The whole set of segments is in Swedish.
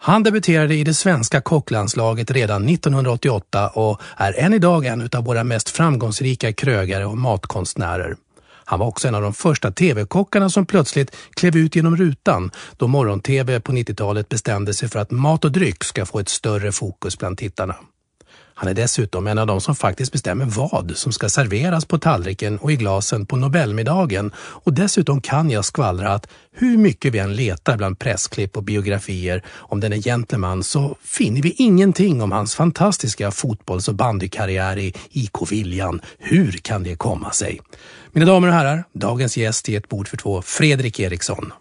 Han debuterade i det svenska kocklandslaget redan 1988 och är än idag en av våra mest framgångsrika krögare och matkonstnärer. Han var också en av de första tv-kockarna som plötsligt klev ut genom rutan då morgon-tv på 90-talet bestämde sig för att mat och dryck ska få ett större fokus bland tittarna. Han är dessutom en av de som faktiskt bestämmer vad som ska serveras på tallriken och i glasen på Nobelmiddagen och dessutom kan jag skvallra att hur mycket vi än letar bland pressklipp och biografier om denne gentleman så finner vi ingenting om hans fantastiska fotbolls och bandykarriär i IK Viljan. Hur kan det komma sig? Mina damer och herrar, dagens gäst i ett bord för två, Fredrik Eriksson.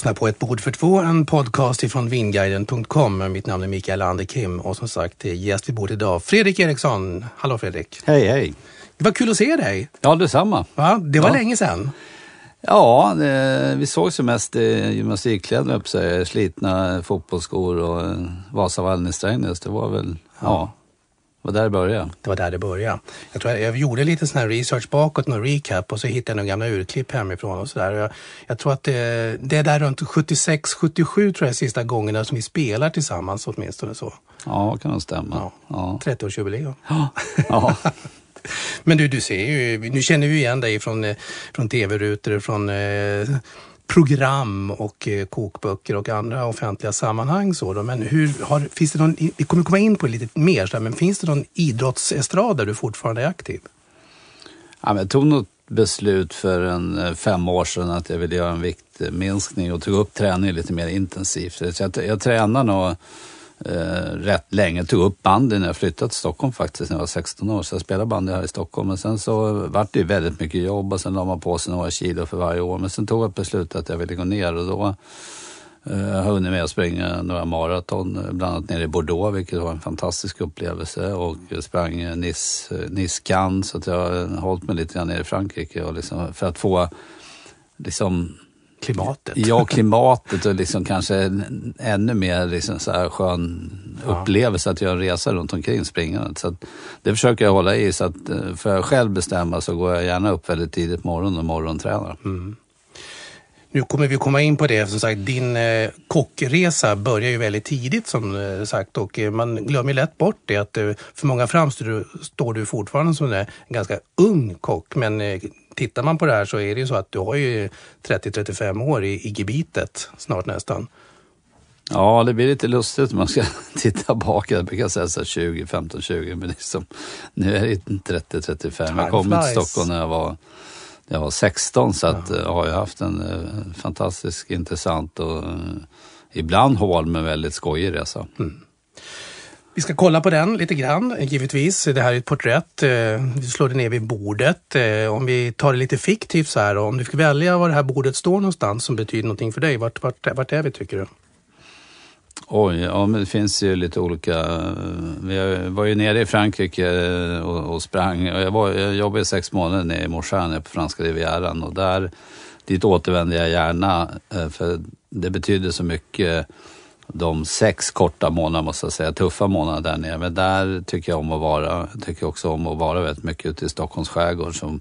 Lyssnar på Ett bord för två, en podcast ifrån vinguiden.com. Mitt namn är Mikael Anderkim och som sagt gäst vid bordet idag, Fredrik Eriksson. Hallå Fredrik! Hej, hej! Det var kul att se dig. Ja, detsamma. Va? Det var Ja. länge sedan. Ja, det, vi sågs ju mest i gymnastikkläder upp sig, slitna fotbollsskor och eh, Vasavallen i Strängnäs. Det var väl, ja, det var där det började. Det var där det började. Jag, tror jag, jag gjorde lite sån här research bakåt, någon recap och så hittade jag några gamla urklipp hemifrån och sådär. Jag, jag tror att det, det är där runt 76-77 tror jag är sista gångerna som vi spelar tillsammans åtminstone så. Ja, kan nog stämma. Ja. Ja. 30-årsjubileum. Ja. Men du, du ser ju, nu känner vi igen dig från, eh, från tv-rutor, från eh, program och eh, kokböcker och andra offentliga sammanhang. Så då. Men hur, har, finns det någon, vi kommer komma in på det lite mer, så men finns det någon idrottsestrad där du fortfarande är aktiv? Ja, men jag tog något beslut för en eh, fem år sedan att jag ville göra en viktminskning och tog upp träningen lite mer intensivt. Så jag, jag tränar nog eh, rätt länge. Tog upp bandy när jag flyttade till Stockholm faktiskt när jag var 16 år. Så jag spelade bandy här i Stockholm. Men sen så vart det ju väldigt mycket jobb och sen la man på sig några kilo för varje år. Men sen tog jag beslutet att jag ville gå ner och då eh, jag har jag hunnit med att springa några maraton, eh, bland annat nere i Bordeaux, vilket var en fantastisk upplevelse. Och jag sprang eh, Nice, eh, Nice Cannes, så att jag har hållit mig lite grann nere i Frankrike och liksom, för att få liksom Klimatet? Ja, klimatet och liksom kanske en, ännu mer liksom så här skön upplevelse att göra en resa runt omkring springandet. Så det försöker jag hålla i. Så att eh, för jag själv bestämma så går jag gärna upp väldigt tidigt på morgonen och morgontränar. Nu kommer vi komma in på det. Som sagt, din eh, kockresa börjar ju väldigt tidigt som eh, sagt och man glömmer lätt bort det att för många framstår du, står du fortfarande som en ganska ung kock. Men tittar man på det här så är det ju så att du har ju 30-35 år i, i gebitet snart nästan. Ja, det blir lite lustigt om man ska titta bak. Jag brukar säga så här 20, 15, 20, men liksom, nu är det 30, 35. Time Jag kom till flies. Stockholm när jag var, när jag var 16 så att, ja. har jag haft en eh, fantastisk, intressant och eh, ibland hård men väldigt skojig resa. Vi ska kolla på den lite grann, givetvis. Det här är ett porträtt. Eh, vi slår det ner vid bordet. Eh, om vi tar det lite fiktivt så här, om du fick välja var det här bordet står någonstans som betyder någonting för dig, vart, vart, vart är vi tycker du? Oj, ja men det finns ju lite olika. Jag var ju nere i Frankrike eh, och, och sprang. Jag, var, jag jobbade sex månader nere i Morsan på franska rivieran och där, dit återvände jag gärna för det betyder så mycket de sex korta månaderna, måste jag säga, tuffa månader där nere. Men där tycker jag om att vara. Jag tycker också om att vara väldigt mycket ute i Stockholms skärgård som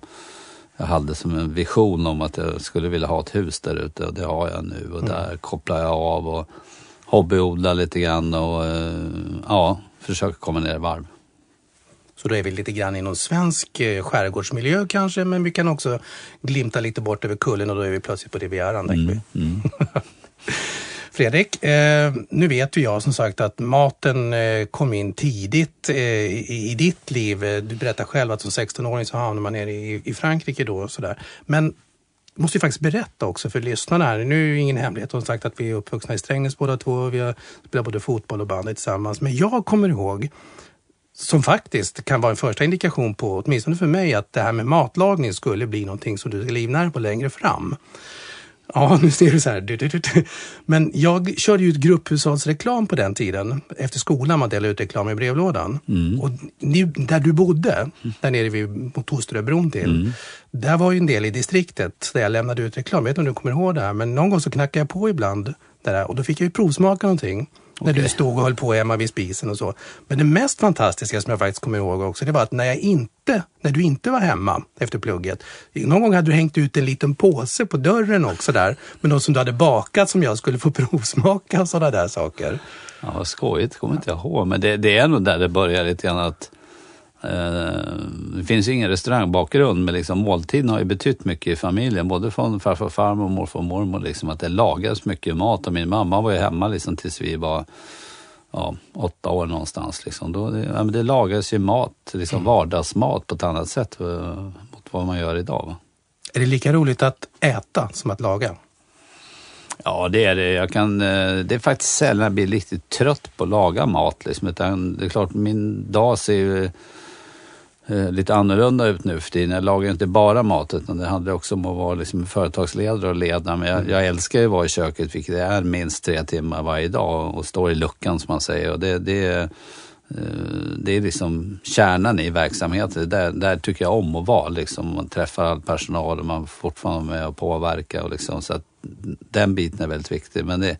jag hade som en vision om att jag skulle vilja ha ett hus där ute och det har jag nu och mm. där kopplar jag av och hobbyodlar lite grann och eh, ja, försöker komma ner i varv. Så då är vi lite grann i någon svensk eh, skärgårdsmiljö kanske, men vi kan också glimta lite bort över kullen och då är vi plötsligt på Rivieran. Mm, mm. Fredrik, eh, nu vet ju jag som sagt att maten eh, kom in tidigt eh, i, i, ditt liv. Du berättar själv att som 16-åring så hamnade man nere i, i Frankrike då och sådär. Men måste ju faktiskt berätta också för lyssnarna här. Nu är det ingen hemlighet som sagt att vi är uppvuxna i Strängnäs båda två. Vi har spelat både fotboll och bandy tillsammans. Men jag kommer ihåg som faktiskt kan vara en första indikation på, åtminstone för mig, att det här med matlagning skulle bli någonting som du ska livnära på längre fram. Ja, nu ser du så här. Men jag körde ju ett grupphushållsreklam på den tiden. Efter skolan man delade ut reklam i brevlådan. Mm. Och där du bodde, där nere vid mot Tosteröbron till. Mm. Där var ju en del i distriktet där jag lämnade ut reklam. Jag vet inte om du kommer ihåg det här, men någon gång så knackade jag på ibland. Där, och då fick jag ju provsmaka någonting. När du stod och höll på hemma vid spisen och så. Men det mest fantastiska som jag faktiskt kommer ihåg också, det var att när jag inte, när du inte var hemma efter plugget. Någon gång hade du hängt ut en liten påse på dörren också där med något som du hade bakat som jag skulle få provsmaka och sådana där saker. Ja, vad skojigt, kommer inte jag ihåg. Men det, det är nog där det börjar lite grann att det finns ju ingen restaurangbakgrund men liksom måltiden har ju betytt mycket i familjen. Både från farfar och farmor morfar och mormor. Liksom, att det lagades mycket mat och min mamma var ju hemma liksom, tills vi var ja, åtta år någonstans. Liksom. Då, det, ja, det lagades ju mat, liksom mm. vardagsmat på ett annat sätt uh, mot vad man gör idag. Va? Är det lika roligt att äta som att laga? Ja, det är det. Jag kan, eh, det är faktiskt sällan jag blir riktigt trött på att laga mat. Liksom. Utan det är klart, min dag ser ju eh, lite annorlunda ut nu för tiden. Jag lagar inte bara mat utan det handlar också om att vara liksom företagsledare och leda. Men jag, jag, älskar ju att vara i köket vilket det är minst tre timmar varje dag och stå i luckan som man säger. Och det, det, eh, det är liksom kärnan i verksamheten. Där, där tycker jag om att vara. Liksom. Man träffar all personal och man fortfarande fortfarande med och påverkar. Och liksom, så att den biten är väldigt viktig. Men det,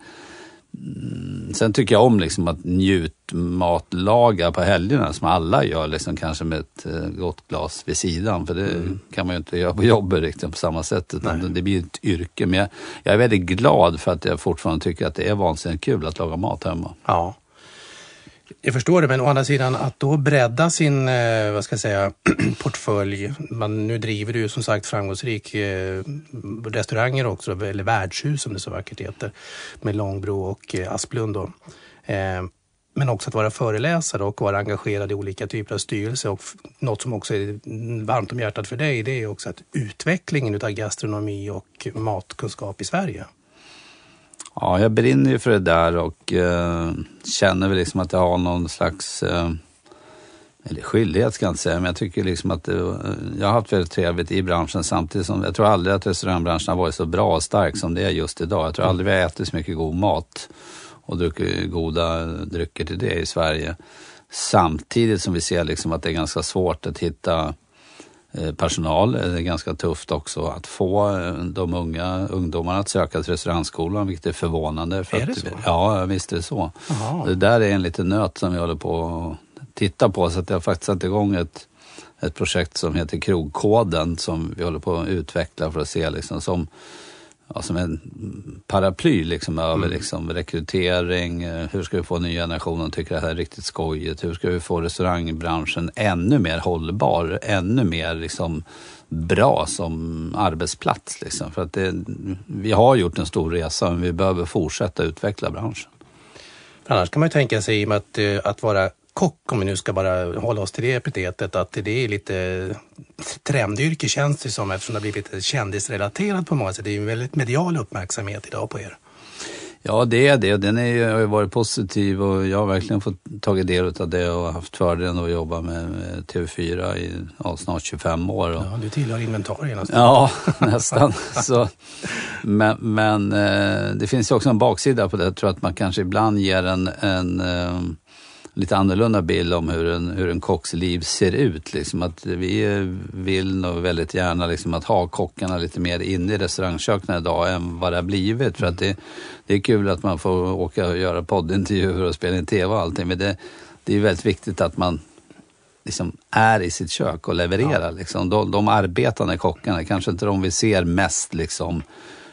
sen tycker jag om liksom att njutmatlaga på helgerna som alla gör, liksom kanske med ett eh, gott glas vid sidan. För det mm. kan man ju inte göra på jobbet riktigt på samma sätt. Utan det blir ett yrke. Men jag, jag, är väldigt glad för att jag fortfarande tycker att det är vansinnigt kul att laga mat hemma. Ja. Jag förstår det, men å andra sidan att då bredda sin eh, vad ska jag säga, portfölj. Man, nu driver du som sagt framgångsrik eh, restauranger också, eller värdshus som det så vackert heter, med Långbro och eh, Asplund. Då. Men också att vara föreläsare och vara engagerad i olika typer av styrelser. Och något som också är varmt om hjärtat för dig, det är också att utvecklingen av gastronomi och matkunskap i Sverige. Ja, jag brinner ju för det där och eh, känner väl liksom att jag har någon slags, eh, eller skyldighet ska jag inte säga, men jag tycker liksom att det, jag har haft väldigt trevligt i branschen samtidigt som jag tror aldrig att restaurangbranschen har varit så bra och stark som det är just idag. Jag tror aldrig vi har ätit så mycket god mat och druckit goda drycker till det i Sverige. Samtidigt som vi ser liksom att det är ganska svårt att hitta personal. Det är ganska tufft också att få eh, de unga ungdomarna att söka till restaurangskolan, vilket är förvånande. För är det att, så? Ja, visst är det så. Aha. Det där är en liten nöt som vi håller på att titta på. Så att jag har faktiskt satt igång ett, ett projekt som heter Krogkoden som vi håller på att utveckla för att se liksom som ja, som en paraply liksom, över mm. liksom, rekrytering. Eh, hur ska vi få ny generation att tycka det här är riktigt skojigt? Hur ska vi få restaurangbranschen ännu mer hållbar? Ännu mer liksom, bra som arbetsplats? Liksom. För att det, vi har gjort en stor resa men vi behöver fortsätta utveckla branschen. För annars kan man ju tänka sig att, eh, att vara kock, om vi nu ska bara hålla oss till det epitetet, att det är lite trendyrke känns det som eftersom det har blivit lite kändisrelaterat på många sätt. Det är ju en väldigt medial uppmärksamhet idag på er. Ja, det är det. Den är, har ju varit positiv och jag har verkligen fått tagit del av det och haft fördelen att jobba med, med TV4 i ja, snart 25 år. Ja, du tillhör inventarierna. Ja, nästan. Så, Men, men eh, det finns ju också en baksida på det. Jag tror att man kanske ibland ger en, en eh, lite annorlunda bild om hur en, hur en kocks liv ser ut. Liksom. Att vi vill nog väldigt gärna liksom, att ha kockarna lite mer inne i restaurangköken idag än vad det har blivit. För att det, det är kul att man får åka och göra poddintervjuer och spela in tv och allting. Men det, det är väldigt viktigt att man liksom är i sitt kök och levererar. Ja. Liksom. De, de arbetande kockarna, kanske inte de vi ser mest liksom,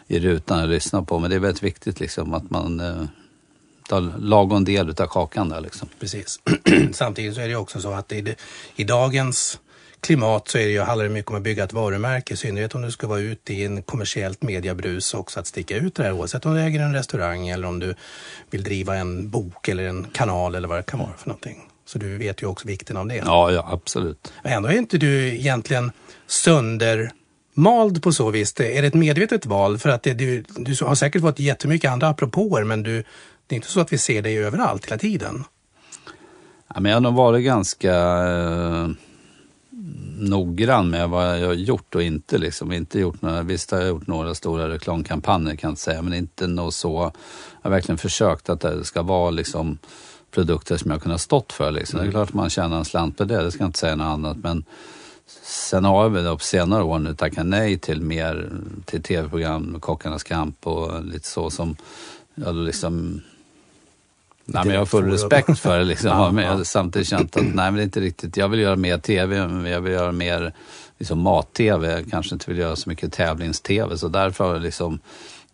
i rutan och lyssnar på, men det är väldigt viktigt liksom, att man tar lagom del av kakan där. Liksom. Precis. Samtidigt så är det också så att i, i dagens klimat så är det ju, handlar det mycket om att bygga ett varumärke, i synnerhet om du ska vara ute i en kommersiellt mediebrus också, att sticka ut det här oavsett om du äger en restaurang eller om du vill driva en bok eller en kanal eller vad det kan vara för någonting. Så du vet ju också vikten av det. Ja, ja absolut. Men ändå är inte du egentligen söndermald på så vis. Är det ett medvetet val? För att det, du, du har säkert fått jättemycket andra apropåer men du, det är inte så att vi ser dig överallt hela tiden. Ja, men jag har nog varit ganska eh, noggrann med vad jag har gjort och inte. Liksom. inte gjort några, visst har jag gjort några stora reklamkampanjer kan jag inte säga, men inte något så. Jag har verkligen försökt att det ska vara liksom produkter som jag kunnat stått för. Liksom. Mm. Det är klart att man tjänar en slant på det, det ska jag inte säga något annat. Men sen har väl på senare år nu tackat nej till mer till tv-program, Kockarnas kamp och lite så som jag liksom Nej, men jag har full respekt för det liksom. ja, men jag har samtidigt känt att nej, men det är inte riktigt. Jag vill göra mer tv, men jag vill göra mer liksom, mat-tv. Kanske inte vill göra så mycket tävlings-tv. Så därför har jag liksom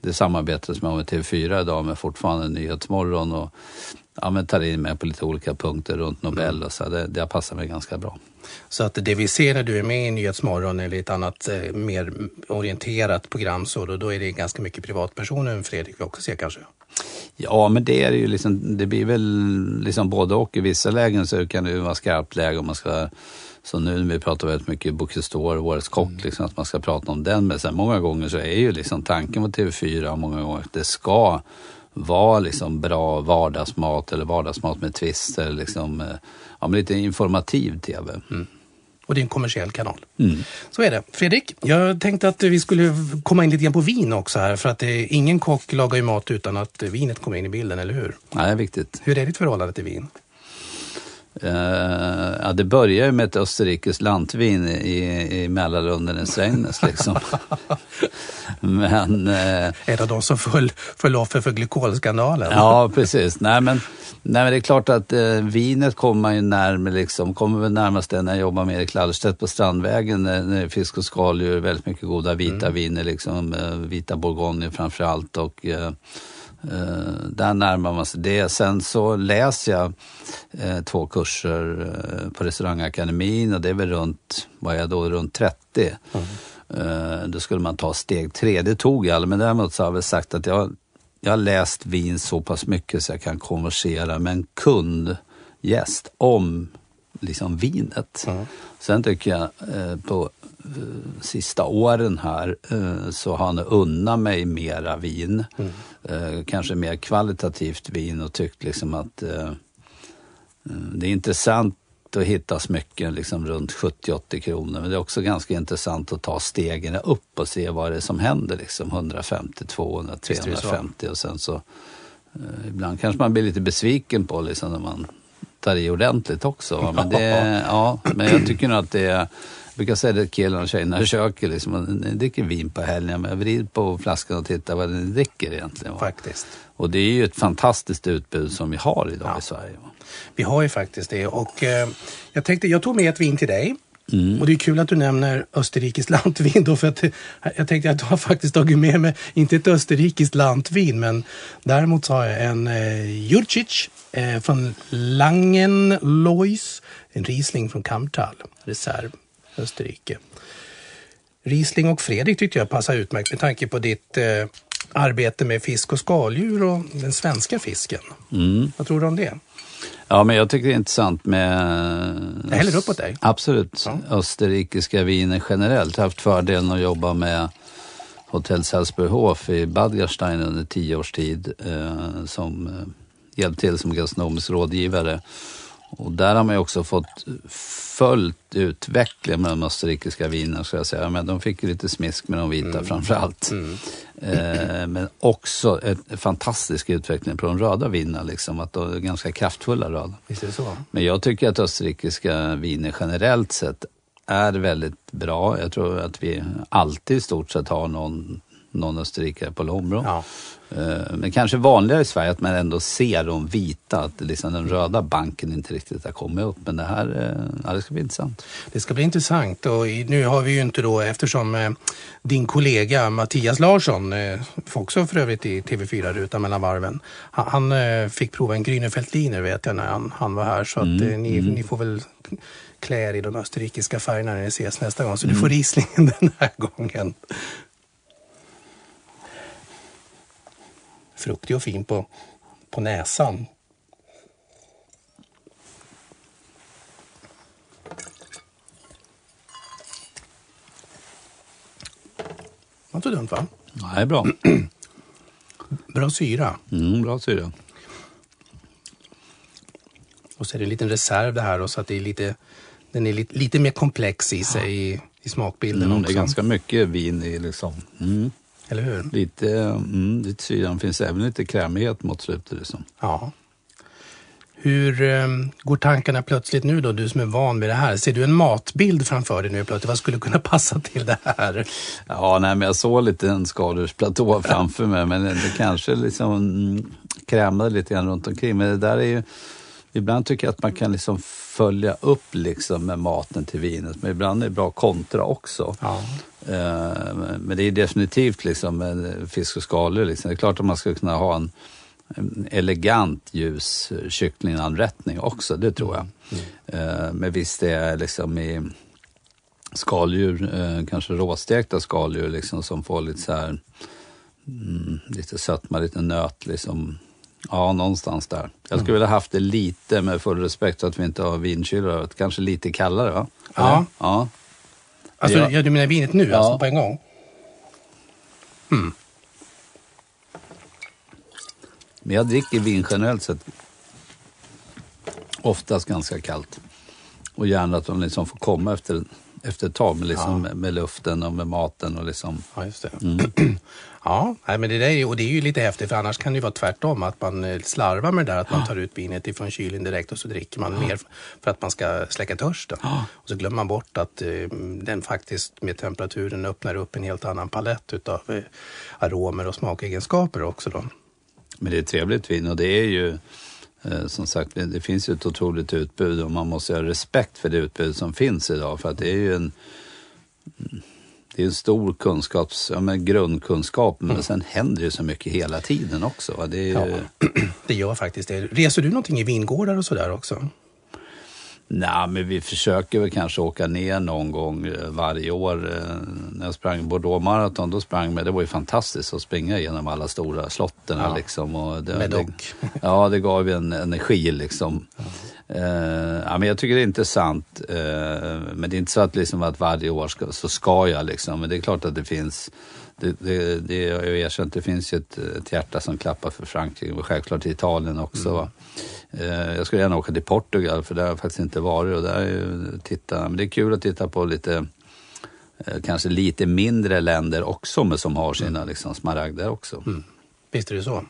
det samarbetet som jag har med TV4 idag med fortfarande Nyhetsmorgon och ja, men tar in mig på lite olika punkter runt Nobel mm. och så. Det, det passar mig ganska bra. Så att det vi ser när du är med i Nyhetsmorgon är ett annat eh, mer orienterat program så då, då är det ganska mycket privatpersoner än Fredrik vi också ser kanske? Ja, men det är ju liksom, det blir väl liksom både och. I vissa lägen så kan det ju vara skarpt läge om man ska så nu när vi pratar väldigt mycket Bocuse d'Or, Årets kock, mm. liksom, att man ska prata om den. Men sen många gånger så är ju liksom tanken på TV4 många gånger att det ska vara liksom bra vardagsmat eller vardagsmat med twister. Liksom, eh, ja, men lite informativ tv. Mm. Och det är en kommersiell kanal. Mm. Så är det. Fredrik, jag tänkte att vi skulle komma in lite grann på vin också här. För att det, ingen kock lagar ju mat utan att vinet kommer in i bilden, eller hur? Nej, det är viktigt. Hur är ditt förhållande till vin? Uh, ja, det börjar ju med ett österrikiskt lantvin i, i Mälarlunden i Strängnäs. Liksom. men, uh, är det de som föll, föll offer för glykolskandalen? ja, precis. Nej, men, nej, men det är klart att uh, vinet kommer man ju närmare, liksom, kommer väl närmast det när jag jobbar med Erik Lallerstedt på Strandvägen, när, när fisk och skaldjur, väldigt mycket goda vita mm. viner, liksom, vita bourgogne framför allt. Och, Uh, där närmar man sig det. Sen så läser jag uh, två kurser uh, på restaurangakademin och det är väl runt, vad jag då, runt 30. Mm. då skulle man ta steg tre, det tog jag. Men däremot så har jag väl sagt att jag, jag har läst vin så pass mycket så jag kan konversera med en kundgäst om liksom vinet. Mm. Sen tycker jag på Eh, sista åren här eh, så har han unnat mig mera vin. Mm. Eh, kanske mer kvalitativt vin och tyckt liksom att det är intressant att hitta smycken liksom runt 70-80 kronor. Men det är också ganska intressant att ta stegen upp och se vad det är som händer. Liksom 150, 200, 350 och sen så eh, ibland kanske man blir lite besviken på liksom när man tar i ordentligt också. Men, det, ja, men jag tycker nog att det är jag brukar säga det till killarna och tjejerna i köket, liksom, ni dricker vin på helgen, men vrid på flaskan och titta vad ni dricker egentligen. Faktiskt. Och det är ju ett fantastiskt utbud som vi har idag ja. i Sverige. Vi har ju faktiskt det och eh, jag tänkte, jag tog med ett vin till dig. Mm. Och det är kul att du nämner österrikiskt lantvin då för att jag tänkte att du har faktiskt tagit med mig, inte ett österrikiskt lantvin, men däremot så har jag en eh, Jurcic eh, från Langenlois, en Riesling från Kamtal, reserv. Österrike. Riesling och Fredrik tyckte jag passade utmärkt med tanke på ditt eh, arbete med fisk och skaldjur och den svenska fisken. Mm. Vad tror du om det? Ja, men jag tycker det är intressant med... Jag häller upp åt dig. Absolut. Ja. Österrikiska viner generellt. Jag har haft fördelen att jobba med Hotell Salzburghof i Bad Gastein under tio års tid eh, som eh, hjälpt till som gastronomisk rådgivare. Och där har man ju också fått följt utvecklingen med de österrikiska vinerna, ska jag säga. Men de fick ju lite smisk med de vita mm. framför allt. Mm. Eh, men också en fantastisk utveckling på de röda vinerna, liksom, att de är ganska kraftfulla röda. Visst är det så? Men jag tycker att österrikiska viner generellt sett är väldigt bra. Jag tror att vi alltid i stort sett har någon, någon österrikare på Lombro. Ja. Eh, men kanske vanligare i Sverige att man ändå ser de vita, att liksom den röda banken inte riktigt har kommit upp. Men det här eh, ja, det ska bli intressant. Det ska bli intressant och nu har vi ju inte då, eftersom eh, din kollega Mattias Larsson, också för övrigt i TV4-rutan mellan varven, han, fick prova en Grünefeldliner vet jag när han, han var här. Så att mm, ni, mm. ni får väl klä er i de österrikiska färgerna när ni ses nästa gång. Så mm. du får Rieslingen den här gången. Fruktig och fin på, på näsan. var inte dumt va? Nej, bra. bra syra. Mm, bra syra. Och så är det en liten reserv det här då, så att det är lite, den är lite, lite mer komplex i sig i, i smakbilden mm, också. Det är ganska mycket vin i liksom. Mm. Eller hur? Lite, mm, lite syran finns även lite krämighet mot slutet. Liksom. Ja. Hur eh, går tankarna plötsligt nu då, du som är van vid det här? Ser du en matbild framför dig nu plötsligt? Vad skulle kunna passa till det här? Ja, nej, men jag såg lite en skaldjursplatå framför mig, men det kanske liksom mm, krämade lite grann runt omkring. Men det där är ju, ibland tycker jag att man kan liksom följa upp liksom med maten till vinet, men ibland är det bra kontra också. Ja. Eh, men det är definitivt liksom fisk och skaldjur. Liksom. Det är klart att man ska kunna ha en, en elegant ljus kycklinganrättning också, det tror jag. Mm. Men visst är liksom i skaldjur, eh, kanske råstekta skaldjur liksom, som får lite så här, mm, lite sötma, lite nöt liksom. Ja, någonstans där. Jag skulle mm. vilja haft det lite, med full respekt så att vi inte har vinkylare, kanske lite kallare va? Ja. ja. Alltså, ja. ja du menar vinet nu, ja. alltså på en gång? Hmm. Men jag dricker vin generellt sett oftast ganska kallt. Och gärna att de liksom får komma efter, efter ett tag med, liksom, ja. med luften och med maten. Och liksom. Ja, just det. Mm. Ja, men det, där är, och det är ju lite häftigt för annars kan det ju vara tvärtom att man eh, slarvar med det där att man tar ut vinet ifrån kylen direkt och så dricker man mer för att man ska släcka törsten. Och så glömmer man bort att eh, den faktiskt med temperaturen öppnar upp en helt annan palett utav eh, aromer och smakegenskaper också då. Men det är trevligt vin och det är ju som sagt, det finns ju ett otroligt utbud och man måste ha respekt för det utbud som finns idag för att det är ju en det är en stor kunskaps, ja, men grundkunskap, men mm. sen händer det så mycket hela tiden också. Det, är, ja, det gör faktiskt det. Reser du någonting i vingårdar och sådär också? Nej, men vi försöker väl kanske åka ner någon gång eh, varje år. Eh, när jag sprang Bordeaux Marathon, då sprang med, det var ju fantastiskt att springa genom alla stora slotten. Ja. Liksom, och det, med dock. Ja, det gav ju en energi liksom. Ja. Uh, ja, men jag tycker det är intressant. Uh, men det är inte så att, liksom, att varje år ska, så ska jag liksom. Men det är klart att det finns det, det, det, jag erkänt, det finns ju ett, ett hjärta som klappar för Frankrike och självklart Italien också. Mm. Uh, jag skulle gärna åka till Portugal för där har jag faktiskt inte varit och där är, titta, men det är kul att titta på lite kanske lite mindre länder också men som har sina liksom, smaragder också. Mm. Visst är det så.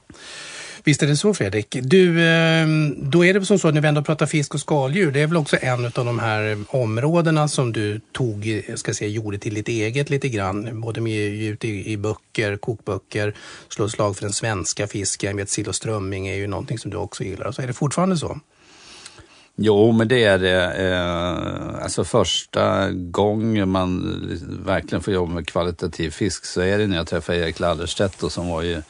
Visst är det så Fredrik. Du, eh, då är det som så att när vi ändå pratar fisk och skaldjur, det är väl också en av de här områdena som du tog, ska säga, gjorde till ditt eget lite grann. Både med ut i, i böcker, kokböcker, slå slag för den svenska fisken. Vet sill och strömming är ju någonting som du också gillar. Så är det fortfarande så? Jo, men det är det. Eh, alltså första gången man verkligen får jobba med kvalitativ fisk så är det när jag träffade Erik Lallerstedt som var ju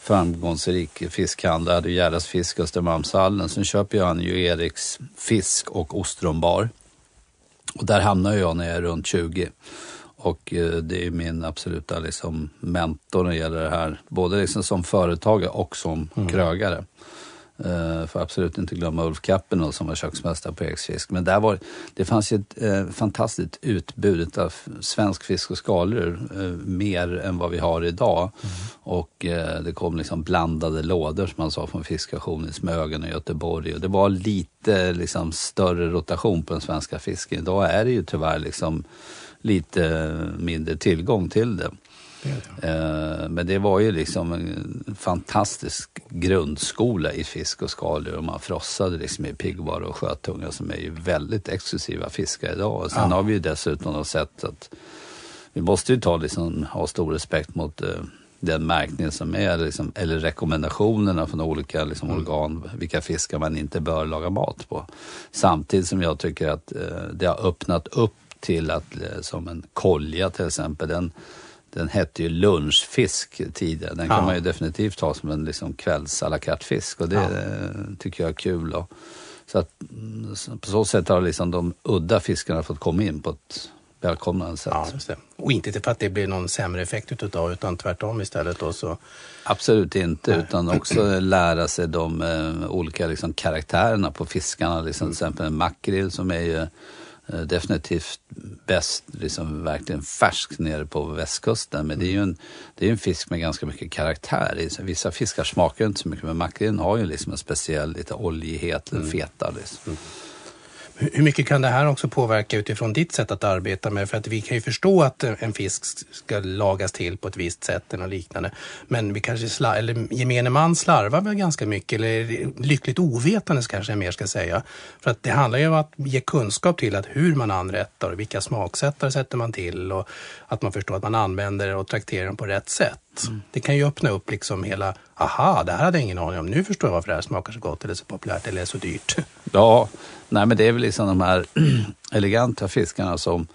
framgångsrik fiskhandlare, hade Gerdas fisk Östermalmshallen. Sen köper jag ju Eriks fisk och ostronbar. Och där hamnar jag när jag är runt 20. Och eh, det är min absoluta liksom, mentor när det gäller det här, både liksom som företagare och som mm. krögare. Uh, får absolut inte glömma Ulf Kappen som var köksmästare på Eriksfisk. Men där var, det fanns ju ett uh, fantastiskt utbud av svensk fisk och skaldjur. Uh, mer än vad vi har idag. Mm. Och det kom liksom blandade lådor som man sa från fiskation i Smögen och Göteborg. Och det var lite liksom, större rotation på den svenska fisken. Idag är det ju tyvärr liksom lite mindre tillgång till det. Eh, men det var ju liksom en fantastisk grundskola i fisk och skaldjur och man frossade liksom i piggvar och sjötunga som är ju väldigt exklusiva fiskar idag. Och sen ja. har vi ju dessutom sett att vi måste ju ta liksom, ha stor respekt mot uh, den märkning som är, liksom, eller rekommendationerna från olika liksom, mm. organ, vilka fiskar man inte bör laga mat på. Samtidigt som jag tycker att uh, det har öppnat upp till att, som en kolja till exempel, den den hette ju lunchfisk tidigare. Den kan man ju definitivt ha som en liksom kvälls à la carte-fisk och det ja. tycker jag är kul. Och, så att, på så sätt har liksom de udda fiskarna fått komma in på ett välkomnande sätt. Ja. Och inte för att det blir någon sämre effekt utav utan tvärtom istället. Då, så... Absolut inte, Nej. utan också lära sig de eh, olika liksom, karaktärerna på fiskarna. Liksom, mm. Till exempel en makrill som är ju Eh, definitivt bäst, liksom verkligen färsk nere på västkusten. Men det är ju en, det är en fisk med ganska mycket karaktär. Vissa fiskar smakar inte så mycket men makrillen har ju liksom en speciell lite oljighet, mm. feta. Liksom. Mm. Hur mycket kan det här också påverka utifrån ditt sätt att arbeta med? För att vi kan ju förstå att eh, en fisk ska lagas till på ett visst sätt eller liknande. Men vi kanske slar eller gemene man slarvar väl ganska mycket eller lyckligt ovetandes kanske jag mer ska säga. För att det handlar ju om att ge kunskap till att hur man anrättar och vilka smaksättare sätter man till och att man förstår att man använder och trakterar dem på rätt sätt. Mm. Det kan ju öppna upp liksom hela, aha, det här hade jag ingen aning om. Nu förstår jag varför det här smakar så gott eller så populärt eller så dyrt. Ja, nej men det är väl liksom de här eleganta fiskarna som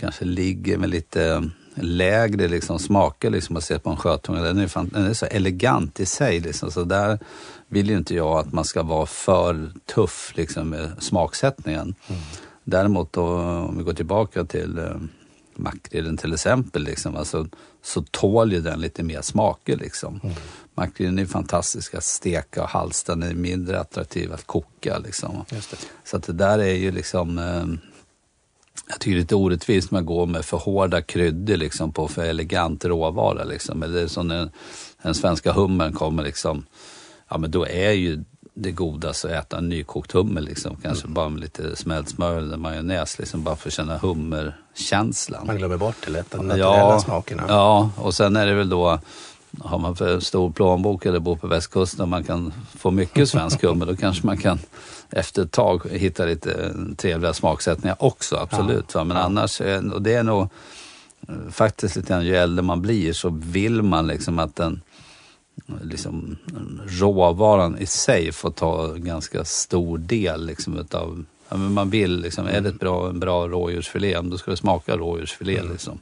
kanske ligger med lite lägre liksom, smaker liksom att se på en sjötunga. Den är, fan, den är så elegant i sig. Liksom. Så där vill ju inte jag att man ska vara för tuff liksom, med smaksättningen. Mm. Däremot då, om vi går tillbaka till eh, makrillen till exempel, liksom, alltså, så tål ju den lite mer smaker. Liksom. Mm. Makrillen är fantastisk att steka och halsen är mindre attraktiv att koka. Liksom. Så att det där är ju liksom eh, jag tycker det är lite orättvist med att gå med för hårda kryddor liksom, på för elegant råvara. Liksom. Eller som den, den svenska hummern kommer liksom, ja men då är ju det godaste att äta en nykokt hummer liksom. Kanske mm. bara med lite smält smör eller majonnäs liksom bara för att känna hummerkänslan. Man glömmer bort det lätt, de naturella ja, smakerna. Ja, och sen är det väl då har man för stor plånbok eller bor på västkusten och man kan få mycket svensk hummer då kanske man kan efter ett tag hitta lite trevliga smaksättningar också, absolut. Ja. Men ja. annars, och det är nog faktiskt lite grann, ju äldre man blir så vill man liksom att den liksom, råvaran i sig får ta ganska stor del liksom, utav Ja, men man vill liksom, är det ett bra, en bra rådjursfilé, då ska det smaka rådjursfilé. Mm. Liksom.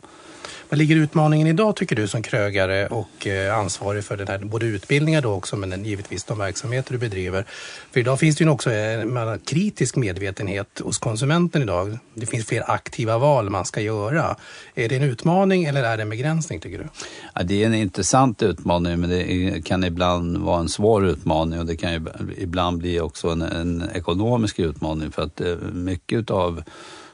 Vad ligger utmaningen idag tycker du som krögare och eh, ansvarig för den här, både utbildningar då också men givetvis de verksamheter du bedriver? För idag finns det ju också eh, en kritisk medvetenhet hos konsumenten idag. Det finns fler aktiva val man ska göra. Är det en utmaning eller är det en begränsning tycker du? Ja, det är en intressant utmaning men det kan ibland vara en svår utmaning och det kan ju ibland bli också en, en ekonomisk utmaning för att eh, mycket av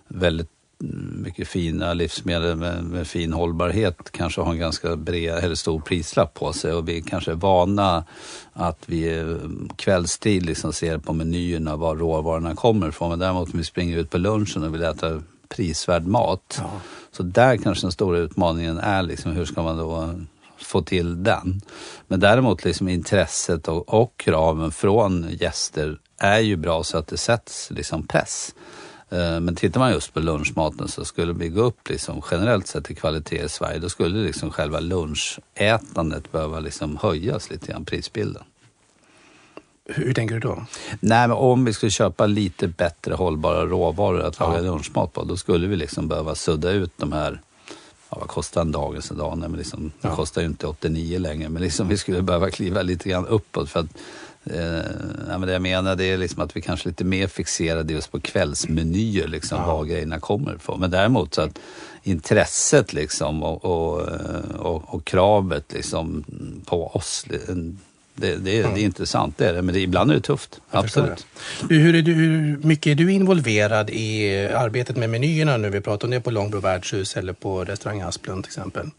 väldigt mycket fina livsmedel med, med, fin hållbarhet kanske har en ganska bred eller stor prislapp på sig och vi kanske är vana att vi kvällstid liksom ser på menyerna var råvarorna kommer ifrån. Men däremot om vi springer ut på lunchen och vill äta prisvärd mat. Ja. Så där kanske den stora utmaningen är liksom hur ska man då få till den. Men däremot liksom intresset och, och kraven från gäster är ju bra så att det sätts liksom press. Eh, men tittar man just på lunchmaten så skulle vi gå upp liksom generellt sett i kvalitet i Sverige, då skulle liksom själva lunchätandet behöva liksom höjas lite grann, prisbilden. Hur tänker du då? Nej, men om vi skulle köpa lite bättre hållbara råvaror att laga ja. lunchmat på, då skulle vi liksom behöva sudda ut de här Ja, vad kostar en dagens dag? Nej, men liksom, ja. Det kostar ju inte 89 längre, men liksom, vi skulle behöva kliva lite grann uppåt för att Eh, men det jag menar det är liksom att vi kanske är lite mer fixerade just på kvällsmenyer, liksom, ja. var grejerna kommer ifrån. Men däremot så att intresset liksom och, och, och, och kravet liksom på oss Det, det, mm. det är intressant, det är det, men det, ibland är det tufft. Jag Absolut. Hur, är du, hur mycket är du involverad i arbetet med menyerna nu? Vi pratar om det på Långbro värdshus eller på restaurang Asplund till exempel.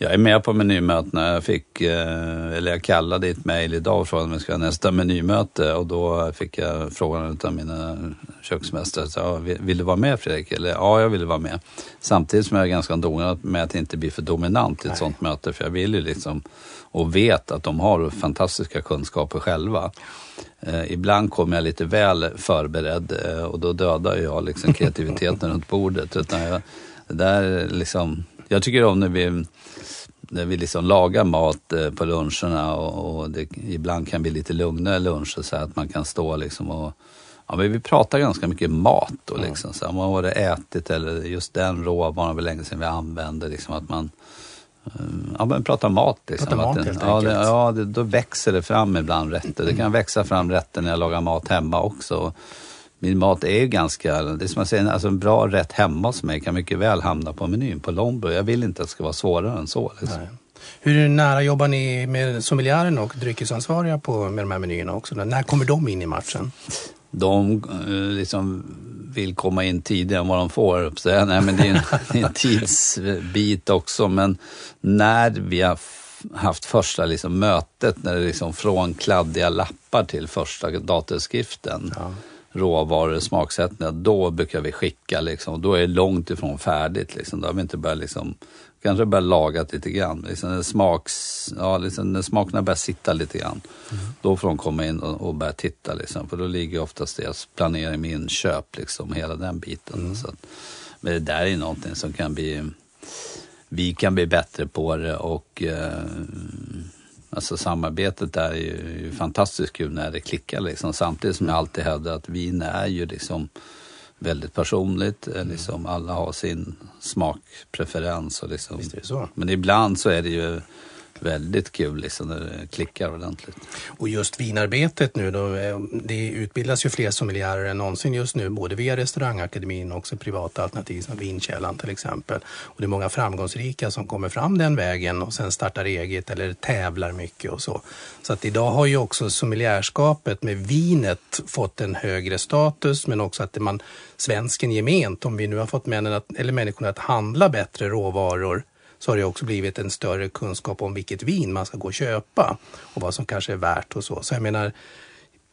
Jag är med på menymötena. Jag fick, eh, eller jag kallade ett mejl idag och frågade om jag ska ha nästa menymöte och då fick jag frågan av mina köksmästare. Så, vill du vara med Fredrik? Eller ja, jag vill vara med. Samtidigt som jag är ganska noga med att inte bli för dominant i ett Nej. sånt möte för jag vill ju liksom och vet att de har fantastiska kunskaper själva. Eh, ibland kommer jag lite väl förberedd eh, och då dödar jag liksom kreativiteten runt bordet. Utan jag, det där liksom, jag tycker om när vi när vi liksom lagar mat eh, på luncherna och, och det ibland kan bli lite lugnare luncher så att man kan stå liksom och Ja, men vi pratar ganska mycket mat då liksom. Så, vad har det ätit eller just den råvaran var länge sedan vi använde. Liksom, att man eh, ja, men pratar mat. Liksom. Pratar mat helt ja, det, ja det, då växer det fram ibland rätter. Det kan växa fram rätter när jag lagar mat hemma också min mat är ju ganska, det är som jag säger, alltså en bra rätt hemma hos mig kan mycket väl hamna på menyn på Långbro. Jag vill inte att det ska vara svårare än så. Liksom. Hur nära jobbar ni med sommeliären och dryckesansvariga på, med de här menyerna också? När kommer de in i matchen? De eh, liksom vill komma in tidigare än vad de får. Så, nej, men det är en, en tidsbit också. Men när vi har haft första liksom mötet, när det liksom från kladdiga lappar till första datorskriften. Ja råvaror, smaksättningar, då brukar vi skicka liksom. Då är det långt ifrån färdigt liksom. Då har vi inte börjat liksom, kanske börjat laga lite grann. Liksom när, smaks, ja, liksom när smakerna börjar sitta lite grann, mm. då får de komma in och, och börja titta liksom. För då ligger oftast deras planering med inköp liksom, hela den biten. Mm. Så att, men det där är någonting som kan bli, vi kan bli bättre på det och eh, Alltså samarbetet där är ju fantastiskt kul när det klickar liksom. Samtidigt som jag alltid hävdar att vin är ju liksom väldigt personligt. Mm. Liksom alla har sin smakpreferens. Och liksom. Men ibland så är det ju väldigt kul liksom när det klickar ordentligt. Och just vinarbetet nu då, eh, det utbildas ju fler sommelierer än någonsin just nu, både via restaurangakademin och också privata alternativ som Vinkällan till exempel. Och det är många framgångsrika som kommer fram den vägen och sen startar eget eller tävlar mycket och så. Så att idag har ju också sommelierskapet med vinet fått en högre status men också att man svensken gement, om vi nu har fått männen att, eller människorna att handla bättre råvaror så har det också blivit en större kunskap om vilket vin man ska gå och köpa och vad som kanske är värt och så. Så jag menar,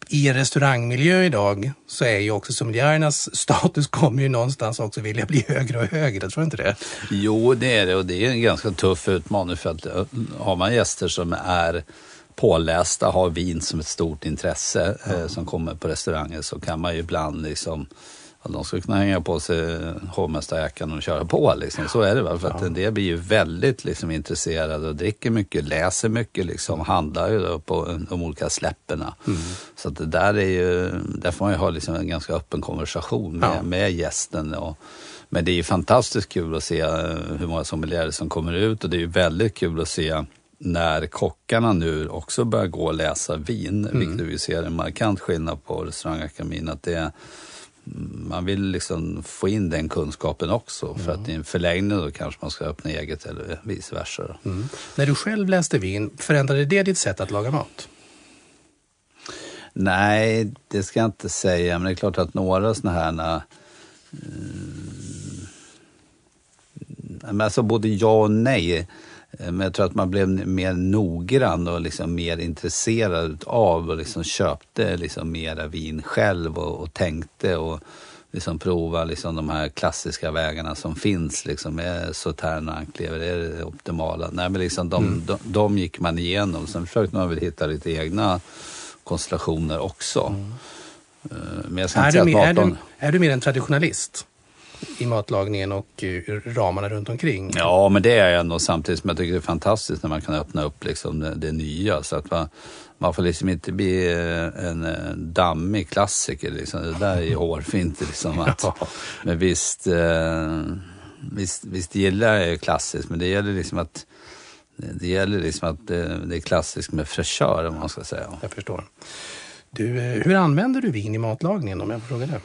i en restaurangmiljö idag så är ju också sommeliernas status kommer ju någonstans också vilja bli högre och högre, tror du inte det? Jo, det är det och det är en ganska tuff utmaning för att eh, har man gäster som är pålästa, har vin som ett stort intresse ja. eh, som kommer på restauranger så kan man ju ibland liksom de skulle kunna hänga på sig hovmästarjackan och köra på. Liksom. Så är det väl. För att ja. det blir ju väldigt liksom, intresserade och dricker mycket, läser mycket, liksom, handlar ju på de olika släpperna. Mm. Så att det där är ju, där får man ju ha liksom, en ganska öppen konversation med, ja. med gästen. Och, men det är ju fantastiskt kul att se eh, hur många sommelierer som kommer ut och det är ju väldigt kul att se när kockarna nu också börjar gå och läsa vin, mm. vilket vi ser en markant skillnad på restaurangakademin. Att det man vill liksom få in den kunskapen också för mm. att i en förlängning då kanske man ska öppna eget eller vice versa. Mm. När du själv läste vin, förändrade det ditt sätt att laga mat? Nej, det ska jag inte säga, men det är klart att några sådana här uh, alltså både ja och nej. Eh, men jag tror att man blev mer noggrann och liksom mer intresserad av och liksom köpte liksom mera vin själv och, och tänkte och liksom prova liksom de här klassiska vägarna som finns liksom Sautern och Anklever, är det optimala? Nej men liksom de, mm. de, de, gick man igenom. Sen försökte man väl hitta lite egna konstellationer också. Mm. Eh, men jag ska är, inte du säga att maten... är, du, är du mer en traditionalist? I matlagningen och ramarna runt omkring. Ja, men det är jag ändå samtidigt som jag tycker det är fantastiskt när man kan öppna upp liksom det, det nya. Så att man, man får liksom inte bli eh, en, en dammig klassiker. Liksom. Det där är hårfint. Liksom, att, Men visst, eh, visst, visst gillar jag klassiskt, men det gäller liksom att det gäller liksom att det, det är klassiskt med fräschör om man ska säga. Jag förstår. Du, eh, hur använder du vin i matlagningen om jag får fråga det?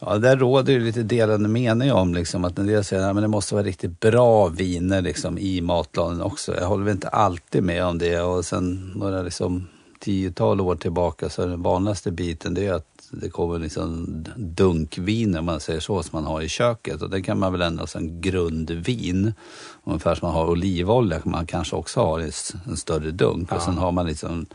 Ja, där råder ju lite delade meningar om liksom, att en del säger att det måste vara riktigt bra viner liksom, i matlagningen också. Jag håller väl inte alltid med om det och sen några liksom, tiotal år tillbaka så är den vanligaste biten det är att det kommer liksom dunkvin, om man säger så, som man har i köket. Och det kan man väl ändå som grundvin. Ungefär som man har olivolja, man kanske också har i en större dunk. Ja. Och sen har man liksom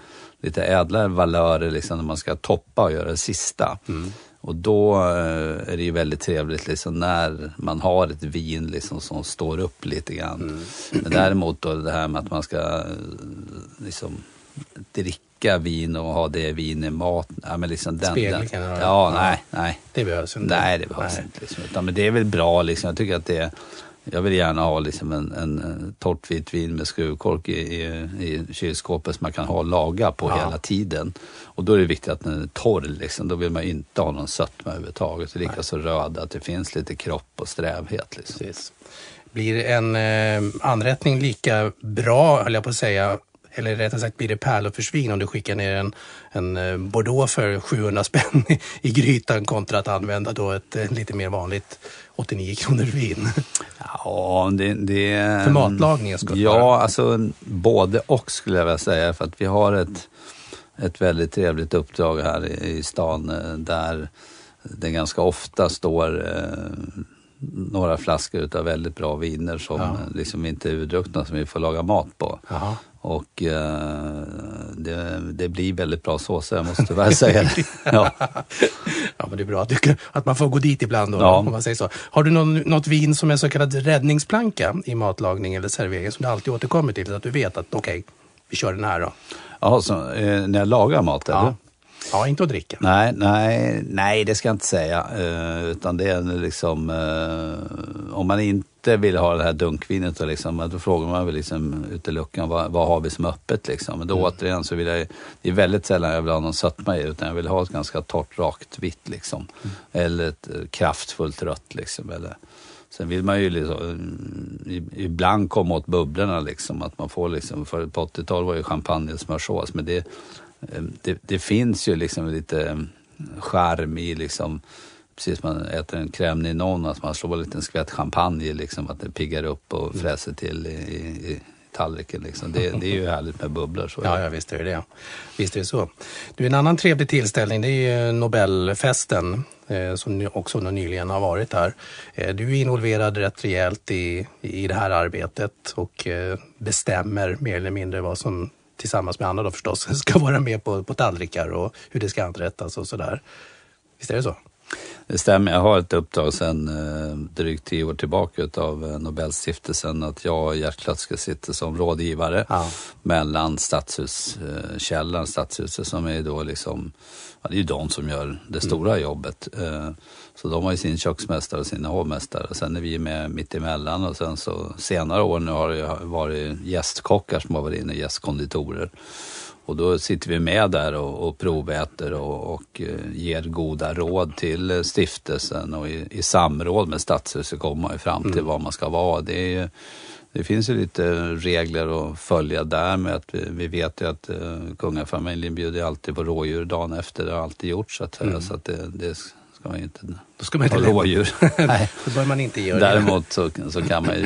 lite ädlare valörer liksom när man ska toppa och göra det sista. Mm. Och då eh, är det ju väldigt trevligt liksom när man har ett vin liksom som står upp lite grann. Mm. Men däremot då det här med att man ska eh, liksom dricka vin och ha det vin i mat. Ja, men liksom den, den, ja, ja, nej, nej. Det behövs inte. Nej, det behövs nej. inte. Liksom. Utan, men det är väl bra liksom. Jag tycker att det jag vill gärna ha liksom en, en torrt vitt vin med skruvkork i, i, i kylskåpet som man kan ha och laga på ja. hela tiden. Och då är det viktigt att den är torr. Liksom. Då vill man inte ha någon sötma överhuvudtaget. Likaså röd, att det finns lite kropp och strävhet. Liksom. Blir en eh, anrättning lika bra, höll jag på att säga, eller rättare sagt blir det pärlor om du skickar ner en, en eh, bordeaux för 700 spänn i, i grytan kontra att använda då ett eh, lite mer vanligt 89 kronor vin. Ja, det... det för matlagningens skull? Ja, alltså både och skulle jag vilja säga. För att vi har ett, ett väldigt trevligt uppdrag här i, i stan eh, där det ganska ofta står eh, några flaskor utav väldigt bra viner som ja. liksom inte är urdruckna som vi får laga mat på. Aha. Och eh, det, det, blir väldigt bra såser, jag måste tyvärr säga det. Ja. ja, men det är bra att, du, att man får gå dit ibland då, ja. om man säger så. Har du någon, något vin som är så kallad räddningsplanka i matlagning eller servering som du alltid återkommer till så att du vet att okej, okay, vi kör den här då? Ja, så, eh, när jag lagar mat eller? Ja. Ja, inte att dricka. Nej, nej, nej det ska jag inte säga. Uh, utan det är liksom, uh, om man inte vill ha det här dunkvinet, då, liksom, då frågar man väl liksom ute i luckan, vad, vad har vi som öppet liksom? Men då mm. återigen så vill jag, det är väldigt sällan jag vill ha någon sötma i, utan jag vill ha ett ganska torrt, rakt vitt liksom. Mm. Eller ett uh, kraftfullt rött liksom. Eller, Sen vill man ju liksom, ibland komma åt bubblorna liksom. Att man får liksom, för på 80-talet var ju champagne smörsås, men det, Ehm, det, det, finns ju liksom lite ehm, charm i liksom, precis som man äter en crème ninon, att man slår en liten skvätt champagne liksom, att det piggar upp och mm. fräser till i, i, i tallriken. Liksom. Det, det, är ju härligt med bubblor. Så ja, ja, visst är det det. Visst är det så. Du, en annan trevlig tillställning det är ju Nobelfesten eh, som också nyligen har varit här. Eh, du är involverad rätt rejält i, i det här arbetet och eh, bestämmer mer eller mindre vad som tillsammans med andra då förstås, ska vara med på, på tallrikar och hur det ska anrättas och sådär. Visst är det så? Det stämmer. Jag har ett uppdrag sedan eh, drygt tio år tillbaka av eh, Nobelstiftelsen att jag och Gert Klötzke sitter som rådgivare ja. mellan Stadshuskällan, eh, Stadshuset som är då liksom, ja, det är ju de som gör det mm. stora mm. jobbet. Så de har ju sin köksmästare och sina hovmästare. Sen är vi med mitt emellan och sen så senare år nu har det varit gästkockar som har varit inne, gästkonditorer. Och då sitter vi med där och, och proväter och, och uh, ger goda råd till stiftelsen och i, i samråd med Stadshuset kommer man fram till mm. vad man ska vara. Det, är, det finns ju lite regler att följa där med att vi, vi vet ju att uh, kungafamiljen bjuder alltid på rådjur dagen efter. Det har alltid gjorts så att, mm. så att det, det ska man inte Då ska man inte ha rådjur. Nej, då bör man inte göra Däremot så, så kan man ju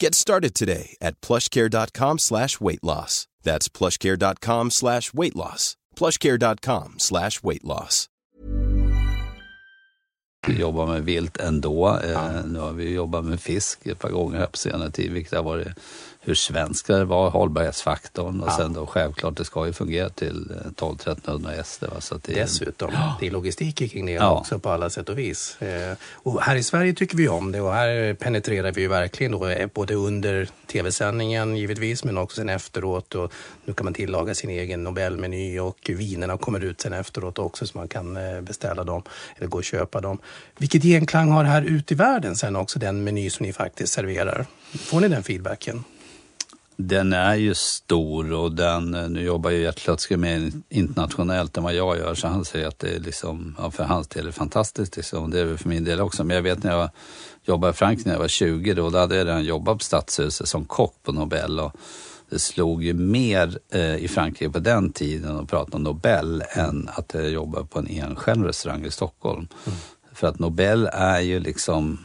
Get started today at plushcare.com slash weight loss. That's plushcare.com slash weight loss. plushcare.com slash weight loss. Vi jobbar med vilt ändå. Ja. Nu har vi jobbat med fisk ett par gånger här på senare tid, vilket har varit hur svenska det var, hållbarhetsfaktorn och ja. sen då självklart det ska ju fungera till 12-1300 hästar. Så det Dessutom, ja. det är logistik kring det ja. också på alla sätt och vis. Eh, och här i Sverige tycker vi om det och här penetrerar vi ju verkligen då eh, både under tv-sändningen givetvis men också sen efteråt och nu kan man tillaga sin egen Nobelmeny och vinerna kommer ut sen efteråt också så man kan eh, beställa dem eller gå och köpa dem. Vilket genklang har här ute i världen sen också den meny som ni faktiskt serverar? Får ni den feedbacken? Den är ju stor och den, nu jobbar ju Gert Klötzke mer internationellt än vad jag gör så han säger att det är liksom, ja, för hans del är fantastiskt liksom. Det är väl för min del också. Men jag vet när jag jobbade i Frankrike när jag var 20 då, då hade jag redan jobbat på Stadshuset som kock på Nobel och det slog ju mer eh, i Frankrike på den tiden att prata om Nobel än att jag jobbade på en enskild restaurang i Stockholm. Mm. För att Nobel är ju liksom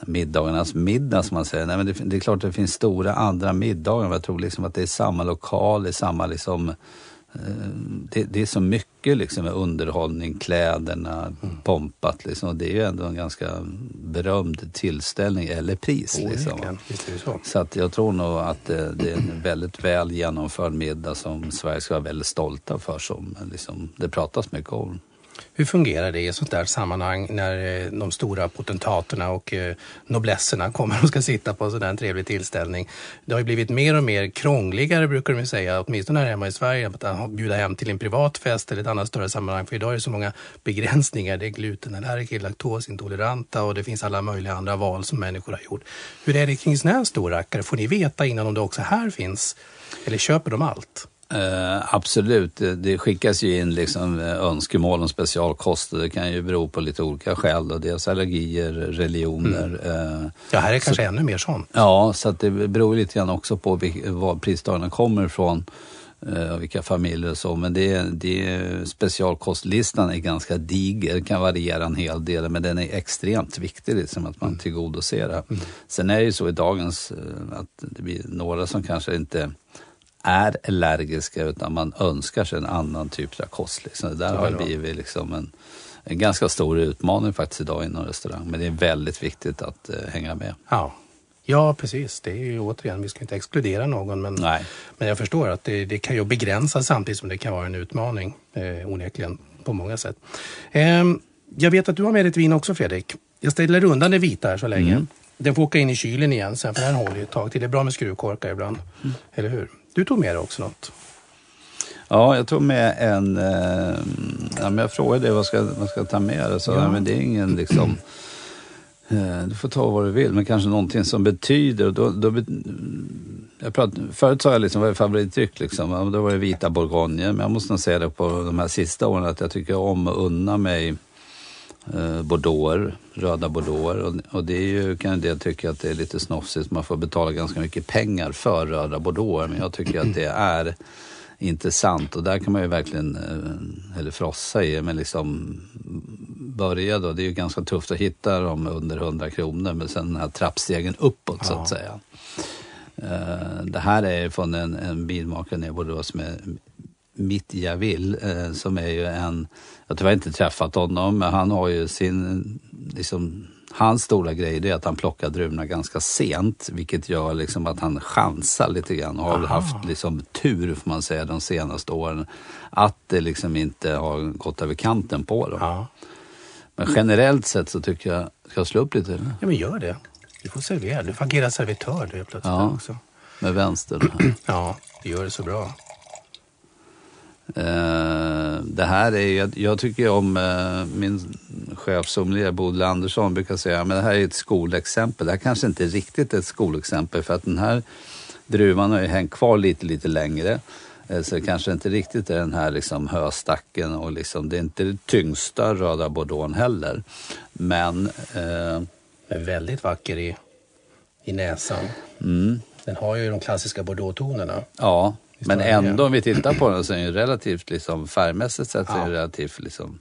middagarnas middag som man säger. Nej, men det, det, är klart det finns stora andra middagar. Men jag tror liksom att det är samma lokal, det är samma liksom eh, det, det, är så mycket liksom med underhållning, kläderna, mm. pompat liksom. Det är ju ändå en ganska berömd tillställning eller pris. Oh, liksom. så. så att jag tror nog att det, det, är en väldigt väl genomförd middag som Sverige ska vara väldigt stolta för som liksom, det pratas mycket om. Hur fungerar det i ett sånt där sammanhang när eh, de stora potentaterna och eh, noblesserna kommer och ska sitta på en sån där trevlig tillställning? Det har ju blivit mer och mer krångligare brukar de säga, åtminstone här hemma i Sverige, att bjuda hem till en privat fest eller ett annat större sammanhang. För idag är det så många begränsningar. Det är glutenallergiker, laktosintoleranta och det finns alla möjliga andra val som människor har gjort. Hur är det kring såna här storrackare? Får ni veta innan om det också här finns? Eller köper de allt? Uh, absolut, det, skickas ju in liksom eh, önskemål om specialkost det kan ju bero på lite olika skäl. Då. Dels allergier, religioner. Mm. Uh, ja, här är det kanske ännu mer sånt. Ja, så att det beror lite grann också på var prisdagarna kommer ifrån och vilka familjer och så. Men det, det, specialkostlistan är ganska diger, kan variera en hel del, men den är extremt viktig liksom, att man mm. tillgodoser det. Mm. Sen är det ju så i dagens att det blir några som kanske inte är allergiska utan man önskar sig en annan typ av kost. Liksom. Det där ja, har ja. blivit liksom en, en ganska stor utmaning faktiskt idag inom restaurang. Men det är väldigt viktigt att eh, hänga med. Ja. Ja, precis. Det är ju återigen, vi ska inte exkludera någon, men, Nej. men jag förstår att det, det kan ju begränsa samtidigt som det kan vara en utmaning, eh, onekligen, på många sätt. Eh, jag vet att du har med dig ett vin också, Fredrik. Jag ställer undan det vita här så länge. Mm. Den får åka in i kylen igen sen, för den håller ju ett tag till. Det är bra med skruvkorkar ibland, mm. eller hur? Du tog med dig också något? Ja, jag tog med en... Eh, ja, men jag frågade vad ska vad ska jag ta med dig. Så ja. men det är ingen liksom... Eh, du får ta vad du vill, men kanske någonting som betyder... Då, då, jag prat, förut sa jag liksom, vad är favoritdryck? Liksom. Då var det vita bourgogne, men jag måste nog säga det på de här sista åren att jag tycker om att unna mig eh, bordeauxer, röda bordeauxer. Och, och, det är ju, kan en del tycka att det är lite snofsigt, man får betala ganska mycket pengar för röda bordeauxer. Men jag tycker att det är intressant och där kan man ju verkligen, eh, eller frossa i, men liksom börja då. Det är ju ganska tufft att hitta dem under 100 kronor, men sen den här trappstegen uppåt ja. så att säga. Uh, det här är från en, en i Bordeaux som är Mitt Javil, uh, som är ju en jag har tyvärr inte träffat honom, men han har ju sin, liksom, hans stora grej är att han plockar druvorna ganska sent, vilket gör liksom att han chansar lite grann och har Aha. haft liksom tur, får man säga, de senaste åren. Att det liksom inte har gått över kanten på dem. Ja. Men generellt sett så tycker jag, ska jag slå upp lite? Eller? Ja, men gör det. Du får servera. Du får agera servitör du plötsligt ja, också. Med vänster. ja, du gör det så bra. Uh, det här är ju, jag tycker om, uh, min chefsommelier Bodil Andersson brukar säga, men det här är ett skolexempel. Det här kanske inte är riktigt ett skolexempel för att den här druvan har ju hängt kvar lite, lite längre. Uh, så det kanske inte riktigt är den här liksom höstacken och liksom, det är inte det tyngsta röda bordeauxn heller. Men Men väldigt vacker i, i näsan. Mm. Den har ju de klassiska bordeauxtonerna. Ja, men ändå om vi tittar på den så är den ju relativt, liksom, färgmässigt sett, är Ja. relativt liksom,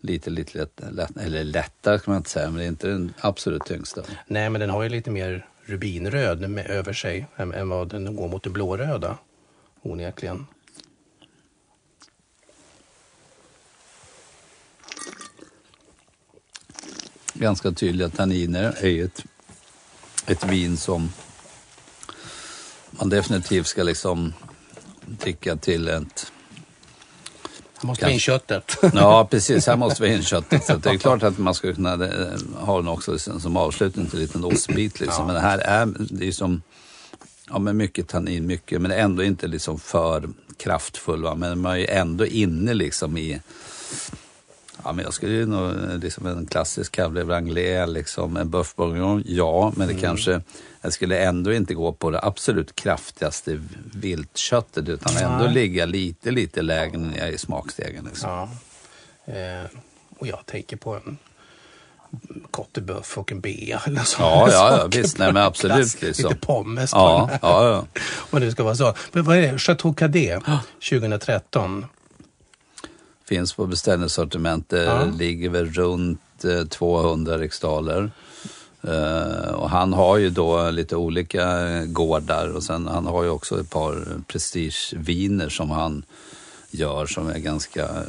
lite, lite lätt, lätt, eller lättare kan man inte säga, men det är inte den absolut tyngsta. Nej, men den har ju lite mer rubinröd med, över sig än, än vad den går mot det blåröda. Onekligen. Ganska tydliga tanniner är ju ett, ett vin som man definitivt ska liksom tycka till ett Jag måste Kanske. ha in köttet. Ja, precis. Här måste vi ha in köttet. Så det är klart att man skulle kunna eh, ha den också som avslutning till en liten ostbit. Liksom. Men det här är, det är som, ja men mycket tannin, mycket, men ändå inte liksom för kraftfull. Va? Men man är ju ändå inne liksom i, ja men jag skulle ju nog, eh, liksom en klassisk Cabernet Wrangler, liksom en Boeuf Bourguignon, ja, men det kanske, jag skulle ändå inte gå på det absolut kraftigaste viltköttet, utan ändå Nej. ligga lite, lite lägre ner i smakstegen. Liksom. Ja. Eh, och jag tänker på en kottebuff och en bea eller så. Ja, ja, ja, visst. Nej, men absolut, Klass, liksom. Lite pommes på Ja, den ja, ja. Om det ska vara så. Men vad är det? Chateau Cadet 2013. Finns på beställningssortiment. Det Ja. ligger väl runt eh, 200 riksdaler. Eh, och han har ju då lite olika eh, gårdar och sen han har ju också ett par prestigeviner som han gör som är ganska eh,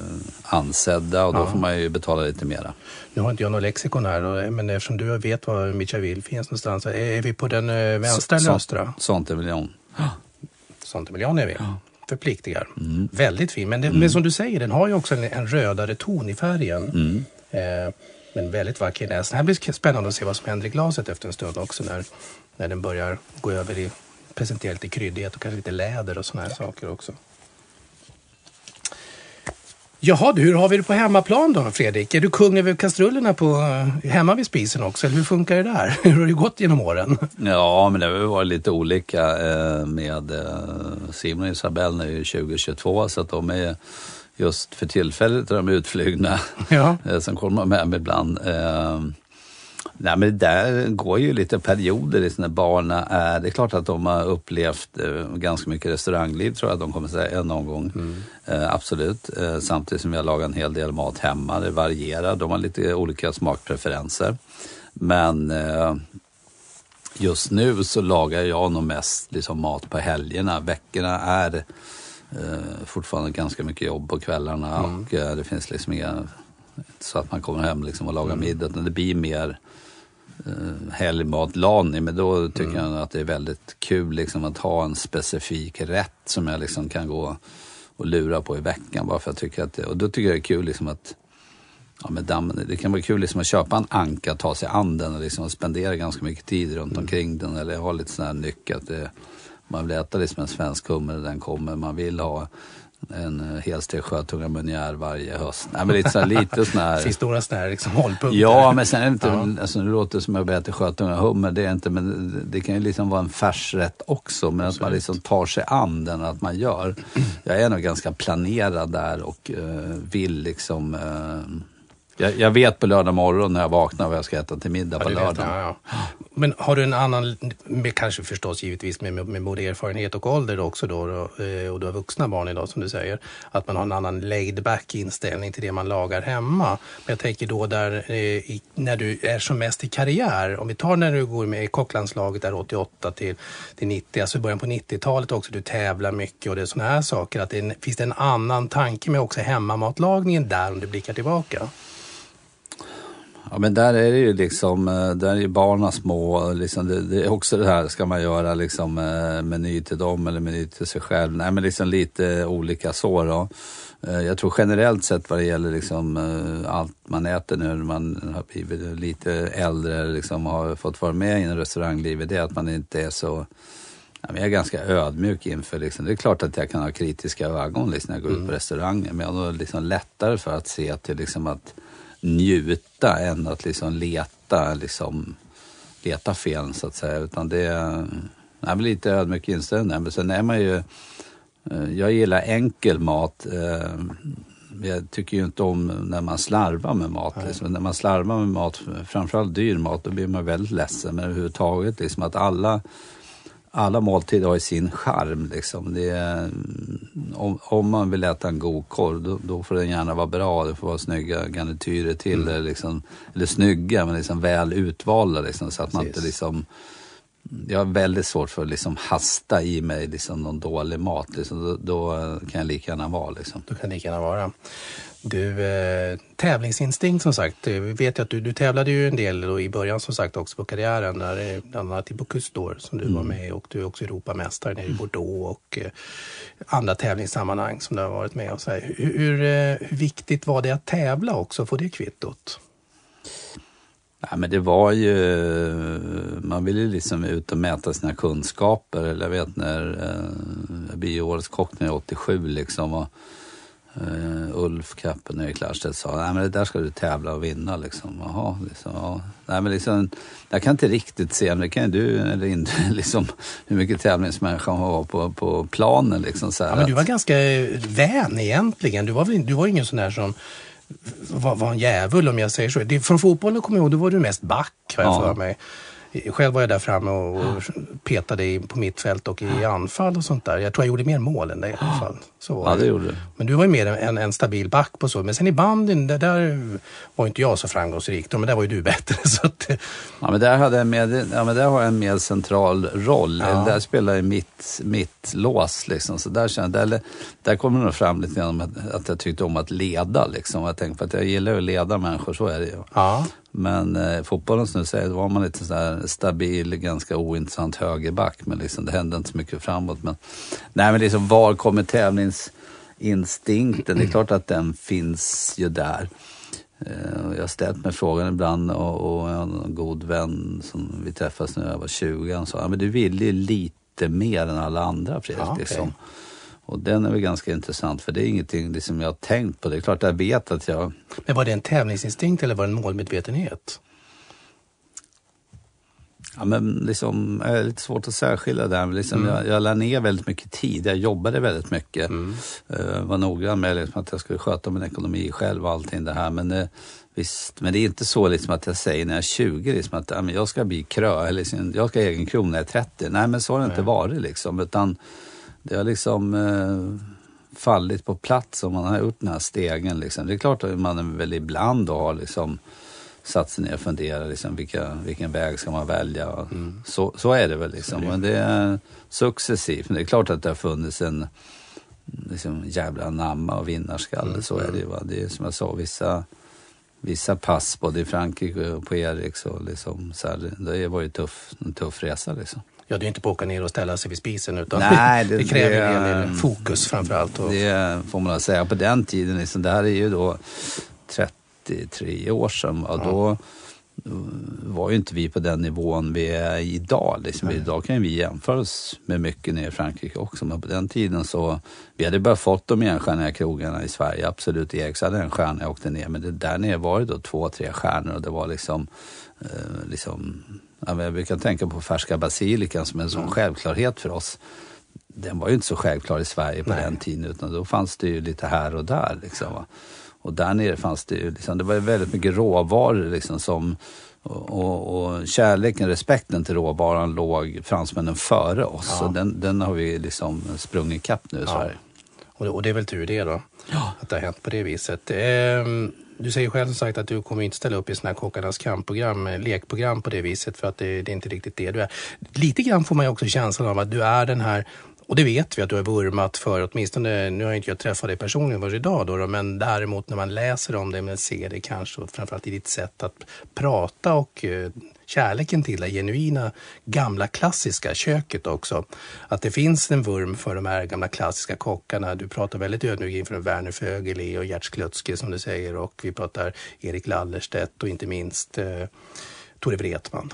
ansedda och då får man ju betala lite mera. Nu har inte jag något lexikon här, men eftersom du vet var Michaville finns någonstans. Är, vi på den eh, vänstra eller östra? Sånt är vi. Förpliktigar. Mm. Väldigt fin. Men, det, men som du säger, den har ju också en, en rödare ton i färgen. Mm. Eh, men väldigt vacker i näsan. Det här blir spännande att se vad som händer i glaset efter en stund också. När, när den börjar gå över i presentera lite kryddighet och kanske lite läder och såna här saker också. Jaha du, hur har vi det på hemmaplan då Fredrik? Är du kung över kastrullerna på, eh, hemma vid spisen också? Eller hur funkar det där? Hur har det gått genom åren? Ja, men det har varit lite olika eh, med eh, Simon och Isabelle nu 2022 så att de är just för tillfället är de utflugna. Ja. Sen kommer de hem ibland. Eh, Nej men det där går ju lite perioder liksom när barnen är, det är klart att de har upplevt eh, ganska mycket restaurangliv tror jag att de kommer säga någon gång. Eh, absolut. Eh, samtidigt som jag lagar en hel del mat hemma, det varierar, de har lite olika smakpreferenser. Men eh, just nu så lagar jag nog mest liksom mat på helgerna. Veckorna är eh, fortfarande ganska mycket jobb på kvällarna och eh, det finns liksom inga så att man kommer hem liksom och lagar middag. Utan det blir mer eh, helgmatlagning. Men då tycker jag att det är väldigt kul liksom, att ha en specifik rätt som jag liksom kan gå och lura på i veckan. Bara för att jag tycker att och då tycker jag det är kul liksom att Ja, med dammen, det kan vara kul liksom att köpa en anka, ta sig an den och liksom spendera ganska mycket tid runt omkring den. Eller ha lite sån här nyckel att det, man vill äta liksom en svensk hummer när den kommer. Man vill ha en eh, helstekt sjötunga meunière varje höst. Nej, men lite sån här, lite sån här... några sådana här liksom hållpunkter. Ja, men sen är det inte, Ja. alltså, nu låter det som att jag äter sjötunga hummer, det är inte, men det- kan ju liksom vara en färsrätt också, men att man liksom tar sig an den, att man gör. Jag är nog ganska planerad där och eh, vill liksom, eh, jag, jag vet på lördag morgon när jag vaknar vad jag ska äta till middag Ja, på lördagen. ja, ja. Men har du en annan, med, kanske förstås givetvis med, med, med både erfarenhet och ålder också då, eh, och du har vuxna barn idag som du säger, att man har en annan laid back inställning till det man lagar hemma. Men jag tänker då där, eh, i, när du är som mest i karriär, om vi tar när du går med i kocklandslaget där 88 till, till 90, alltså i början på 90-talet också, du tävlar mycket och det är sådana här saker, att det är en, finns det en annan tanke med också hemmamatlagningen där om du blickar tillbaka? Ja men där är det ju liksom, eh, där är ju barnen små. Liksom det, det är också det här, ska man göra liksom eh, meny till dem eller meny till sig själv? Nej men liksom lite olika så då. Eh, Jag tror generellt sett vad det gäller liksom allt man äter nu när man har blivit lite äldre, liksom har fått vara med i en restaurangliv, det är att man inte är så jag är ganska ödmjuk inför, liksom. det är klart att jag kan ha kritiska ögon liksom, när jag går ut på restauranger, men jag har liksom lättare för att se till liksom, att njuta än att liksom leta, liksom, leta fel så att säga. Utan det är nej, men lite ödmjuk inställning. Men sen är man ju, eh, jag gillar enkel mat. eh, jag tycker ju inte om när man slarvar med mat. Liksom. När man slarvar med mat, framförallt dyr mat, då blir man väldigt ledsen. Men överhuvudtaget liksom att alla alla måltider har ju sin charm. Liksom. Är, om, om, man vill äta en god korv, då, då, får den gärna vara bra. Det får vara snygga garnityrer till. Mm. Liksom, eller snygga, men liksom väl utvalda. Liksom, så att man inte liksom... Jag har väldigt svårt för att liksom hasta i mig liksom någon dålig mat. Liksom. Då, då kan jag lika gärna vara. Liksom. Då kan lika gärna vara. Du, eh, tävlingsinstinkt som sagt. Eh, vi vet ju att du, du tävlade ju en del då i början som sagt också på karriären. Där, eh, bland annat i Bocuse d'Or som du mm. var med och du är också Europamästare nere i Bordeaux och eh, andra tävlingssammanhang som du har varit med och så hur, hur, eh, hur, viktigt var det att tävla också, få det kvittot? Ja, men det var ju, man ville liksom ut och mäta sina kunskaper. Eller jag vet när, eh, jag blir årets kock när jag är 87 liksom. Och, Uh, Ulf Kappen och Erik Larstedt sa, nej men det där ska du tävla och vinna liksom. Jaha, liksom, ja. Nej men liksom, jag kan inte riktigt se, men det kan ju du eller inte, liksom hur mycket tävlingsmänniska hon var på, på planen liksom. Så ja, men du var ganska vän egentligen. Du var, du var ingen sån där som var, var en djävul om jag säger så. Det, från fotbollen kommer jag ihåg, då var du mest back har jag ja. för mig. Själv var jag där framme och petade på mittfält och i anfall och sånt där. Jag tror jag gjorde mer mål än det i alla fall. Så var ja, det gjorde du. Men du var ju mer en, en stabil back på så. Men sen i bandyn, där, där var inte jag så framgångsrik. Men där var ju du bättre. Så att... Ja, men där, hade jag med, ja, men där har jag en mer central roll. Ja. Där spelar jag mitt, mitt lås. Liksom. Så där, kände, där, där kommer det nog fram lite grann att, att jag tyckte om att leda. Liksom. Jag tänkte att jag gillar att leda människor, så är det ju. Ja. Men eh, fotbollen som du säger, då var man lite sådär stabil, ganska ointressant högerback. Men liksom, det hände inte så mycket framåt. Men, nej, men liksom, var kommer tävlingsinstinkten? Det är klart att den finns ju där. Eh, jag har ställt mig frågan ibland och, och en god vän som vi träffades när jag var 20, han sa, men du vill ju lite mer än alla andra Fredrik. Ja, okay. liksom. Och den är väl ganska intressant för det är ingenting liksom jag har tänkt på. Det är klart jag vet att jag... Men var det en tävlingsinstinkt eller var det en målmedvetenhet? Ja, men liksom, det är lite svårt att särskilja där. Liksom, mm. jag, jag la ner väldigt mycket tid. Jag jobbade väldigt mycket. Mm. Uh, var noggrann med liksom, att jag skulle sköta min ekonomi själv och allting det här. Men, uh, visst, men det är inte så liksom, att jag säger när jag är 20 liksom, att uh, jag ska bli krö eller liksom, jag ska ha egen krona när jag är 30. Nej, men så har det inte varit. Liksom, utan, det har liksom eh, fallit på plats om man har gjort den här stegen. Liksom. Det är klart att man väl ibland har liksom satt sig ner och funderat liksom, vilka, vilken väg ska man välja. Mm. Så, så är det väl liksom. Men det är successivt. Men det är klart att det har funnits en liksom, jävla namma och vinnarskalle. Mm. Så är det ju. Va? Det är som jag sa, vissa, vissa pass både i Frankrike och på Eriks och liksom, så här, det var ju tuff, en tuff resa liksom. Ja, det är inte på att åka ner och ställa sig vid spisen utan Nej, det, det kräver det, en hel del fokus framförallt. Och... Det får man säga. På den tiden, liksom, det här är ju då 33 år sedan. Och ja. Då var ju inte vi på den nivån vi är idag. Liksom. Idag kan vi jämföra oss med mycket nere i Frankrike också. Men på den tiden så, vi hade bara fått de enstjärniga krogarna i Sverige. Absolut, Eriks hade en stjärna jag åkte ner. Men det där nere var det då två, tre stjärnor och det var liksom, eh, liksom jag brukar tänka på färska basilikan som en sån mm. självklarhet för oss. Den var ju inte så självklar i Sverige på Nej. den tiden utan då fanns det ju lite här och där. Liksom? Och där nere fanns det ju, liksom, det var väldigt mycket råvaror liksom, som och, och, och, kärleken, respekten till råvaran låg fransmännen före oss. Ja. Och den, den har vi liksom sprungit ikapp nu i ja. Sverige. Och, och det är väl tur det då, ja. att det har hänt på det viset. Ehm, du säger själv som sagt att du kommer inte ställa upp i sådana här Kockarnas kampprogram, eh, lekprogram på det viset för att det, det är inte riktigt det du är. Lite grann får man ju också känslan av att du är den här och det vet vi att du har vurmat för, åtminstone, nu har inte jag träffat dig personligen varje idag då, men däremot när man läser om det, men ser det kanske, och framförallt i ditt sätt att prata och eh, kärleken till det genuina gamla klassiska köket också. Att det finns en vurm för de här gamla klassiska kockarna. Du pratar väldigt ödmjukt inför Werner Fögeli och Gert Klötzke som du säger och vi pratar Erik Lallerstedt och inte minst eh, Tore Wretman.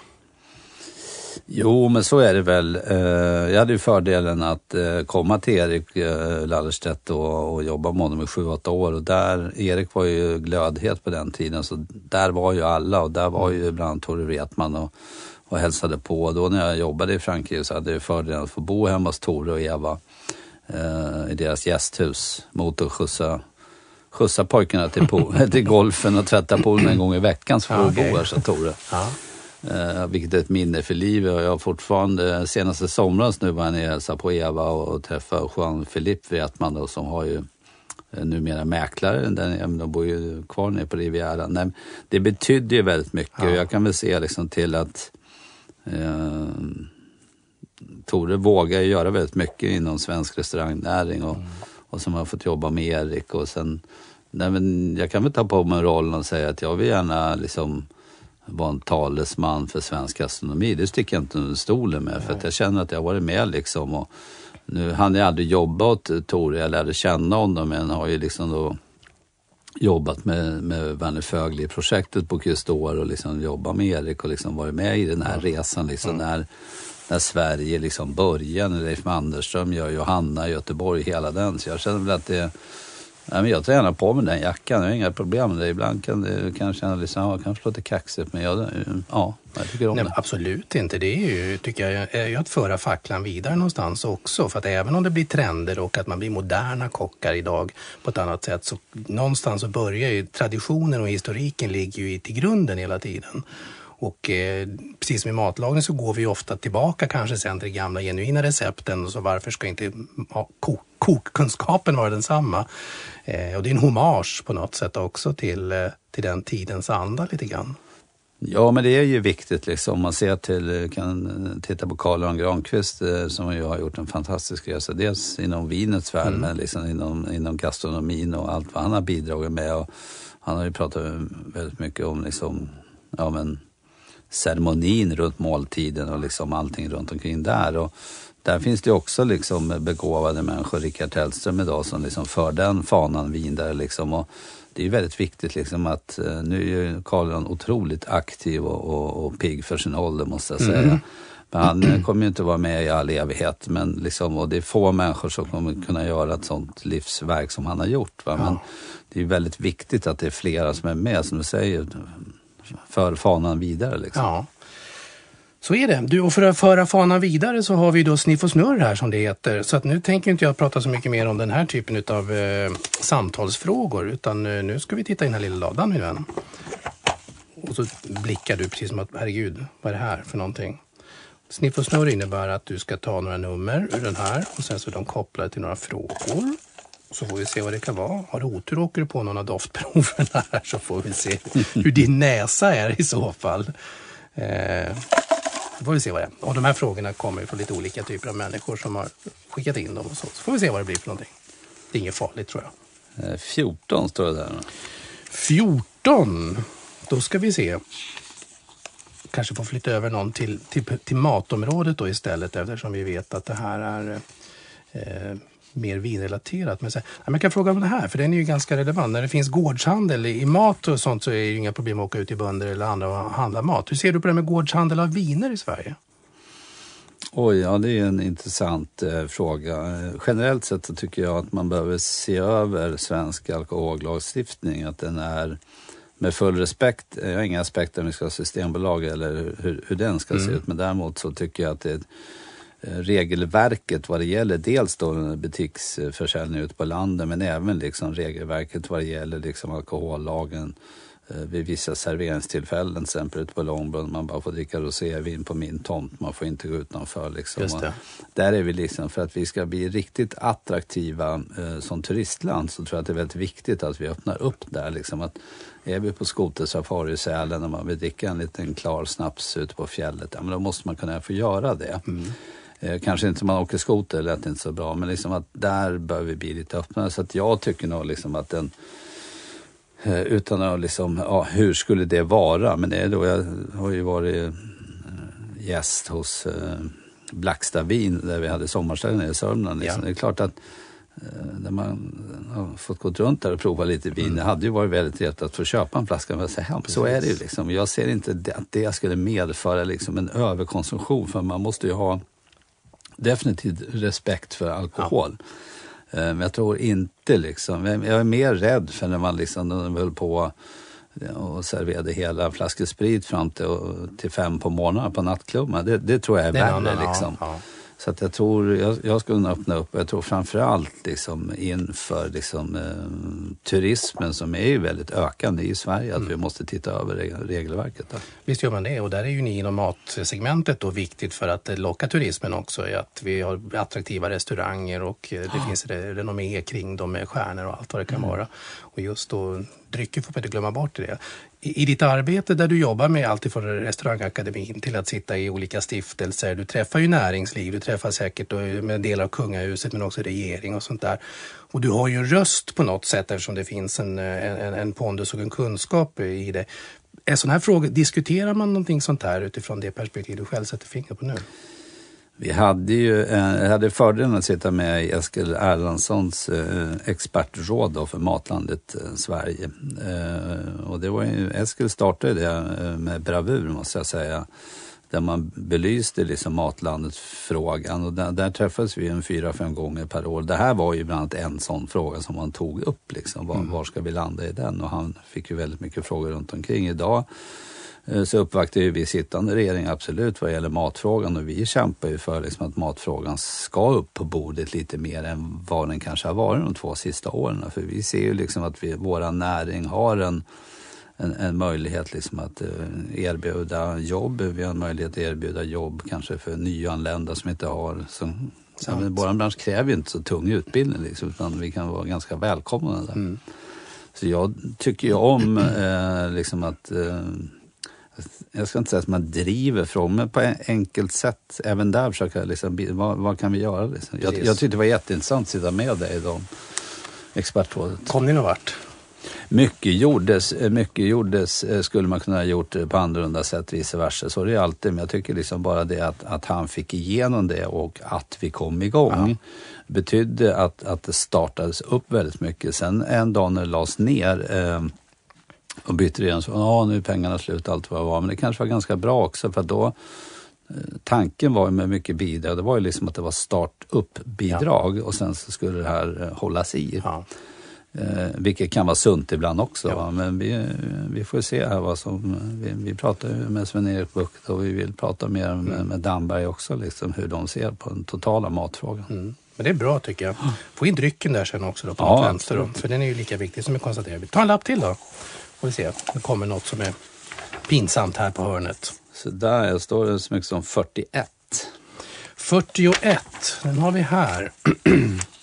Jo, men så är det väl. Eh, jag hade ju fördelen att eh, komma till Erik eh, Lallerstedt och, och jobba med honom i sju, åtta år. Och där, Erik var ju glödhet på den tiden, så där var ju alla och där var ju bland annat Tore Wretman och, och hälsade på. Då när jag jobbade i Frankrike så hade jag fördelen att få bo hemma hos Tore och Eva i deras gästhus mot att skjutsa pojkarna till, po- till golfen och tvätta poolen en gång i veckan så får okej. bo här, sa Tore. Ja. Eh, vilket är ett minne för livet. Och jag har fortfarande, senaste somras nu var jag nere och hälsade på Eva och, träffade Juan Philippe Wretman då, som har ju eh, numera mäklare. Den, de bor ju kvar nere på Rivieran. Nej, det betydde ju väldigt mycket och jag kan väl se liksom till att eh, Tore vågar göra väldigt mycket inom svensk restaurangnäring och, och som har fått jobba med Erik och sen Nej, men jag kan väl ta på mig rollen och säga att jag vill gärna liksom vara en talesman för svensk gastronomi. Det sticker jag inte under stolen med för att jag känner att jag har varit med liksom. Och nu hann jag aldrig jobba åt Tore, jag lärde känna honom men har ju liksom då jobbat med, med Werner Fögli i projektet på Kustor och liksom jobbat med Erik och liksom varit med i den här resan liksom när, när Sverige liksom började, när Leif Mannerström gör Johanna i Göteborg, hela den. Så jag känner väl att det Nej, men jag tar gärna på mig den jackan, jag har inga problem med det. Ibland kan det kan jag känna liksom, ja, kanske låter kaxigt men jag, ja, jag tycker om Nej, det. absolut inte. Det är ju, tycker jag, är ju att föra facklan vidare någonstans också. För att även om det blir trender och att man blir moderna kockar idag på ett annat sätt så någonstans så börjar ju traditionen och historiken ligger ju i till grunden hela tiden. Och eh, precis som i matlagning så går vi ofta tillbaka kanske sen till gamla genuina recepten. Så varför ska inte ja, ko- kokkunskapen vara densamma? Eh, och det är en hommage på något sätt också till, eh, till den tidens anda lite grann. Ja, men det är ju viktigt liksom. Om man ser till, eh, kan titta på Carl-Johan Granqvist eh, som ju har gjort en fantastisk resa. Dels inom vinets värld, men liksom inom, inom gastronomin och allt vad han har bidragit med. Och han har ju pratat väldigt mycket om liksom, ja men ceremonin runt måltiden och liksom allting runt omkring där. Och där finns det också liksom begåvade människor, Rickard Hellström idag, som liksom för den fanan vidare. Liksom. Och det är väldigt viktigt liksom att eh, nu är ju Carl otroligt aktiv och, och, och pigg för sin ålder måste jag säga. Men han eh, kommer ju inte vara med i all evighet. Men liksom, och det är få människor som kommer kunna göra ett sånt livsverk som han har gjort. Va? Men det är väldigt viktigt att det är flera som är med, som du säger, för fanan vidare. Liksom. Ja. Så är det. Du, och för att föra fanan vidare så har vi då Sniff och Snurr här som det heter. Så att nu tänker inte jag prata så mycket mer om den här typen av eh, samtalsfrågor utan eh, nu ska vi titta i den här lilla ladan min vän. Och så blickar du precis som att herregud, vad är det här för någonting? Sniff och Snurr innebär att du ska ta några nummer ur den här och sen så är de kopplade till några frågor. Så får vi se vad det kan vara. Har du otur åker du på någon av doftproverna här så får vi se hur din näsa är i så fall. Eh, då får vi se vad det är. Och de här frågorna kommer från lite olika typer av människor som har skickat in dem. Och så. så får vi se vad det blir för någonting. Det är inget farligt tror jag. Eh, 14 står det där. 14. Då ska vi se. Kanske får flytta över någon till, till, till matområdet då istället eftersom vi vet att det här är eh, mer vinrelaterat. Men, så, jag kan fråga om det här, för den är ju ganska relevant. När det finns gårdshandel i, mat och sånt så är det ju inga problem att åka ut till bönder eller andra och handla mat. Hur ser du på det med gårdshandel av viner i Sverige? Oj, ja det är en intressant eh, fråga. Eh, generellt sett så tycker jag att man behöver se över svensk alkohollagstiftning. Att den är med full respekt, jag har inga aspekter om vi ska ha systembolag eller hur, hur den ska se ut. Men däremot så tycker jag att det eh, regelverket vad det gäller dels då butiksförsäljning ute på landet men även liksom regelverket vad det gäller liksom alkohollagen eh, vid vissa serveringstillfällen, till exempel ute på Långbrunn, man bara får dricka rosévin på min tomt, man får inte gå utanför. Liksom. Där är vi liksom, för att vi ska bli riktigt attraktiva eh, som turistland så tror jag att det är väldigt viktigt att vi öppnar upp där. Liksom, att är vi på skotersafari i Sälen och man vill dricka en liten klar snaps ute på fjället, ja, men då måste man kunna få göra det. Eh, kanske inte man åker skoter, lät inte så bra, men liksom att där bör vi bli lite öppnare. Så att jag tycker nog liksom att den Eh, Utan att liksom, ja, hur skulle det vara? Men det är då, jag har ju varit eh, gäst hos eh, Blacksta Vin där vi hade sommarställen i Sörmland. Liksom. Ja. Det är klart att eh, när man har fått gå runt där och prova lite vin, det hade ju varit väldigt trevligt att få köpa en flaska och säga hem. Så är det ju liksom. Jag ser inte att det skulle medföra liksom en överkonsumtion för man måste ju ha definitivt respekt för alkohol. Eh, Men jag tror inte liksom, jag är mer rädd för när man liksom, när de höll på och serverade hela flaskor sprit fram till, till fem på morgonen på nattklubben. Det, det tror jag är Det är en värre annan, ja, liksom. ja. Så att jag tror, jag, jag skulle öppna upp, jag tror framförallt liksom inför liksom, eh, turismen som är ju väldigt ökande i Sverige, att vi måste titta över reg- regelverket. Där. Visst gör man det och där är ju ni inom matsegmentet då viktigt för att eh, locka turismen också. Att vi har attraktiva restauranger och eh, det finns re- renommé kring dem med stjärnor och allt vad det kan vara. Och just då drycker får man inte glömma bort det. I, ditt arbete där du jobbar med allt ifrån restaurangakademin till att sitta i olika stiftelser. Du träffar ju näringsliv, du träffar säkert med delar av kungahuset men också regering och sånt där. Och du har ju en röst på något sätt eftersom det finns en, en, en pondus och en kunskap i det. Är sån här fråga, diskuterar man någonting sånt här utifrån det perspektiv du själv sätter fingret på nu? Vi hade ju eh, hade fördelen att sitta med i Eskil Erlandssons eh, expertråd då för Matlandet eh, Sverige. Eh, och det var ju, Eskil startade det eh, med bravur måste jag säga. Där man belyste liksom Matlandet-frågan och där, där träffades vi en fyra, fem gånger per år. Det här var ju bland annat en sån fråga som man tog upp. Liksom. Var, var ska vi landa i den? Och han fick ju väldigt mycket frågor runt omkring. Idag Eh, så uppvaktar ju vi sittande regering absolut vad gäller matfrågan och vi kämpar ju för liksom att matfrågan ska upp på bordet lite mer än vad den kanske har varit de två sista åren. För vi ser ju liksom att vi, våra näring har en, en, en möjlighet liksom att eh, erbjuda jobb. Vi har en möjlighet att erbjuda jobb kanske för nyanlända som inte har som, men Vår bransch kräver ju inte så tung utbildning liksom, utan vi kan vara ganska välkomna där. Så jag tycker ju om eh, liksom att eh, jag ska inte säga att man driver frågan, men på en enkelt sätt även där försöka liksom, vad, vad kan vi göra? Liksom? Jag, jag tyckte det var jätteintressant att sitta med dig i de expertrådet. Kom ni någon vart? Mycket gjordes, eh, mycket gjordes eh, skulle man kunna ha gjort eh, på annorlunda sätt, vice versa. Så det är alltid, men jag tycker liksom bara det att, att han fick igenom det och att vi kom igång betydde att, att det startades upp väldigt mycket. Sen en dag när det lades ner eh, och bytte regering så ja nu är pengarna slut, allt vad det var. Men det kanske var ganska bra också för då Tanken var ju med mycket bidrag, det var ju liksom att det var start-upp-bidrag och sen så skulle det här hållas i. Ja. Eh, vilket kan vara sunt ibland också. Va? Men vi, vi får se här vad som... Vi, vi pratar ju med Sven-Erik Bucht och vi vill prata mer med, med Damberg också, liksom, hur de ser på den totala matfrågan. Mm. Men det är bra tycker jag. Få in drycken där sen också då på Ja, vänster. Då, för den är ju lika viktig som vi konstaterar. Ta en lapp till då. Får vi se. Det kommer något som är pinsamt här på hörnet. Så där står det så mycket som 41. 41, den har vi här.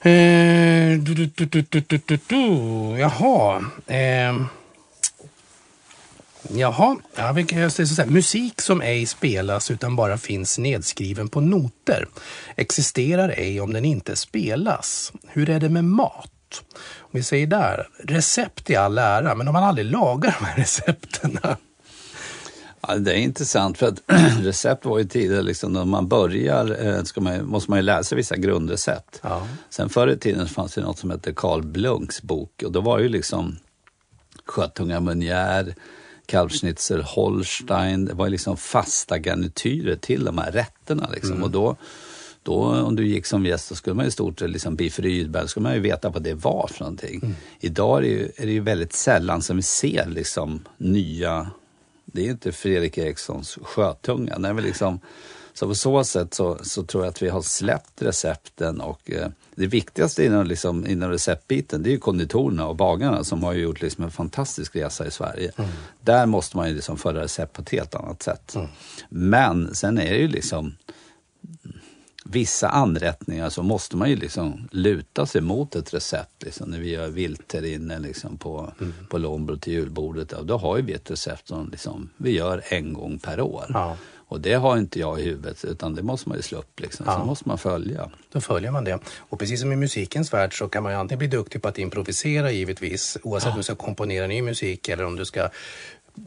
eh, du, du, du, du, du, du, du, du. Jaha. Eh, jaha, ja, vi kan- säga så här. musik som ej spelas utan bara finns nedskriven på noter existerar ej om den inte spelas. Hur är det med mat? Om vi säger där, recept i all ära, men om man aldrig lagar de här recepten. Ja, det är intressant för att recept var ju tidigare, liksom, när man börjar eh, man, måste man ju läsa vissa grundrecept. Ja. Sen förr i tiden fanns det något som hette Carl Blunks bok och då var ju liksom sjötunga meunière, kalvschnitzel holstein, det var ju liksom fasta garnityrer till de här rätterna. Liksom. Och då, då om du gick som gäst så skulle man i stort sett liksom biff Rydberg, skulle man ju veta vad det var för någonting. Idag är det, ju, är det ju väldigt sällan som vi ser liksom nya, det är inte Fredrik Erikssons sjötunga. Det är liksom, så på så sätt så, så tror jag att vi har släppt recepten och eh, det viktigaste inom, liksom, inom receptbiten det är ju konditorerna och bagarna som har gjort liksom en fantastisk resa i Sverige. Där måste man ju liksom föra recept på ett helt annat sätt. Men sen är det ju liksom vissa anrättningar så måste man ju liksom luta sig mot ett recept. Liksom, när vi gör vildterriner liksom på, på Lombro till julbordet. Ja, då har ju vi ett recept som liksom, vi gör en gång per år. Ja. Och det har inte jag i huvudet utan det måste man ju slå upp. Liksom. Ja. Så måste man följa. Då följer man det. Och precis som i musikens värld så kan man ju antingen bli duktig på att improvisera givetvis oavsett om du ska komponera ny musik eller om du ska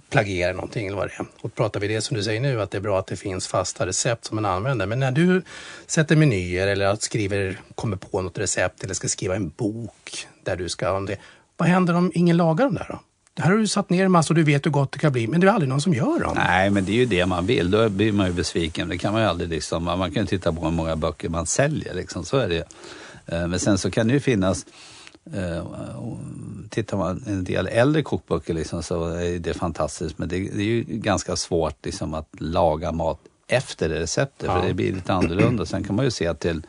plagiera någonting eller vad det är. Och pratar vi det som du säger nu att det är bra att det finns fasta recept som man använder. Men när du sätter menyer eller att skriver, kommer på något recept eller ska skriva en bok där du ska om det. Vad händer om ingen lagar dem där då? Det här har du satt ner en massa och du vet hur gott det kan bli men det är aldrig någon som gör dem. Nej, men det är ju det man vill. Då blir man ju besviken. Det kan man ju aldrig liksom. Man kan ju titta på hur många böcker man säljer liksom. Så är det. ju. Eh, men sen så kan det ju finnas Tittar man en del äldre kokböcker liksom, så är det fantastiskt men det, det är ju ganska svårt liksom, att laga mat efter det receptet, för det blir lite annorlunda. Sen kan man ju se till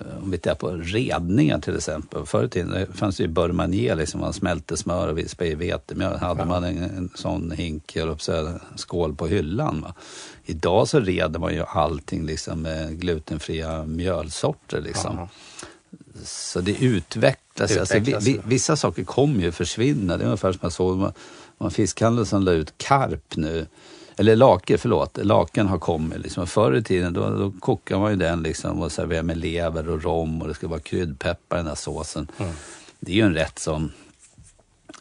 eh, om vi tittar på redningar till exempel. Förr i tiden fanns det ju Burmanier, liksom, man smälte smör och vispade i vetemjöl. hade ja. man en, en sån hink, eller så skål på hyllan. Va? Idag så reder man ju allting liksom med glutenfria mjölsorter. Liksom. Ja. Så det utvecklas. Det utvecklas alltså, vissa saker kommer ju försvinna. Det är ungefär som jag såg man fiskhandel som la ut karp nu. Eller lake, förlåt. Laken har kommit. Liksom. Förr i tiden då, då kokade man ju den liksom och serverade med lever och rom och det skulle vara kryddpeppar i den här såsen. Mm. Det är ju en rätt som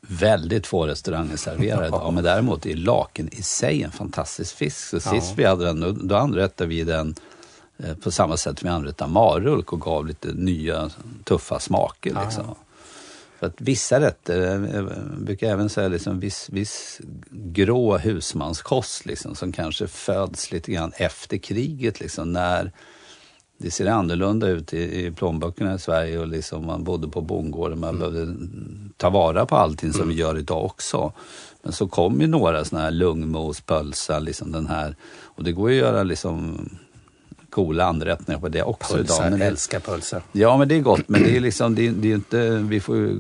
väldigt få restauranger serverar idag. Men däremot är laken i sig en fantastisk fisk. Så sist ja. vi hade den, då anrättade vi den på samma sätt som vi anrättade marulk och gav lite nya tuffa smaker. Liksom. För att vissa rätter, jag brukar även säga liksom viss, viss grå husmanskost liksom, som kanske föds lite grann efter kriget. Liksom, när det ser annorlunda ut i, i plånböckerna i Sverige och liksom man bodde på bondgården. Man mm. behövde ta vara på allting som mm. vi gör idag också. Men så kom ju några sådana här lungmos, pölsa, liksom den här. Och det går ju att göra liksom coola anrättningar på det också pulsar, idag. Men det, älskar pulsar. Ja, men det är gott. Men det är liksom, det, det är inte, vi får ju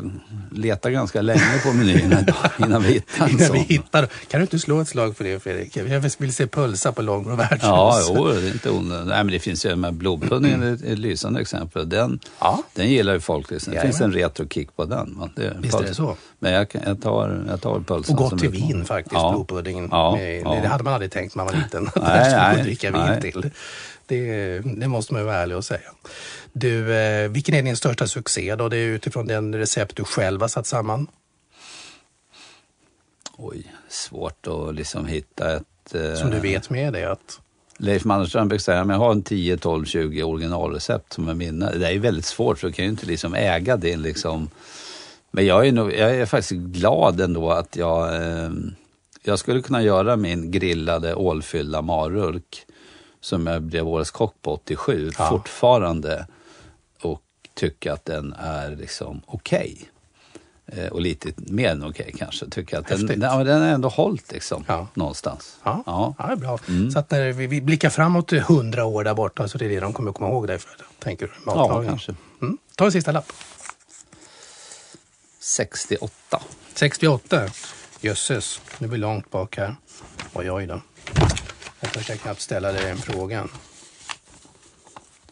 leta ganska länge på menyerna innan vi hittar Innan vi hittar. Kan du inte slå ett slag för det Fredrik? Jag vill se pulsar på Långbro värdshus. Ja, jo, det är inte onödigt. Nej, men det finns ju, med blodpuddingen är ett lysande exempel. Den, ja. den gillar ju folk. Liksom. Det finns en retro-kick på den. Man. Det, Visst är det så. Men jag, jag tar, jag tar pulsen. Och gott till vin faktiskt, ja. blodpuddingen. Ja. Det hade man aldrig tänkt när man var liten. Nej, nej, dricka vin nej. till. Det, det, måste man ju vara ärlig och säga. Du, eh, vilken är din största succé då? Det är utifrån den recept du själv har satt samman. Oj, svårt att liksom hitta ett... Eh, som du vet med dig att... Leif Mannerström brukar säga jag har en 10, 12, 20 originalrecept som är mina. Det är väldigt svårt för du kan ju inte liksom äga din liksom... Men jag är, nog, jag är faktiskt glad ändå att jag... Eh, jag skulle kunna göra min grillade ålfyllda marulk som jag blev Årets kock på 87 ja. fortfarande och tycker att den är liksom okej. Okay. Eh, och lite mer än okej okay, kanske. Tycker att den, den, den ändå hållit liksom, ja. någonstans. Ja, ja. ja det är bra. Mm. Så att när vi, vi blickar framåt hundra år där borta så det är det de kommer komma ihåg dig för, tänker du? Ja, kanske. Mm. Ta en sista lapp. 68. 68? Jösses, nu är vi långt bak här. Oj, oj då. Jag törs knappt ställa dig den frågan.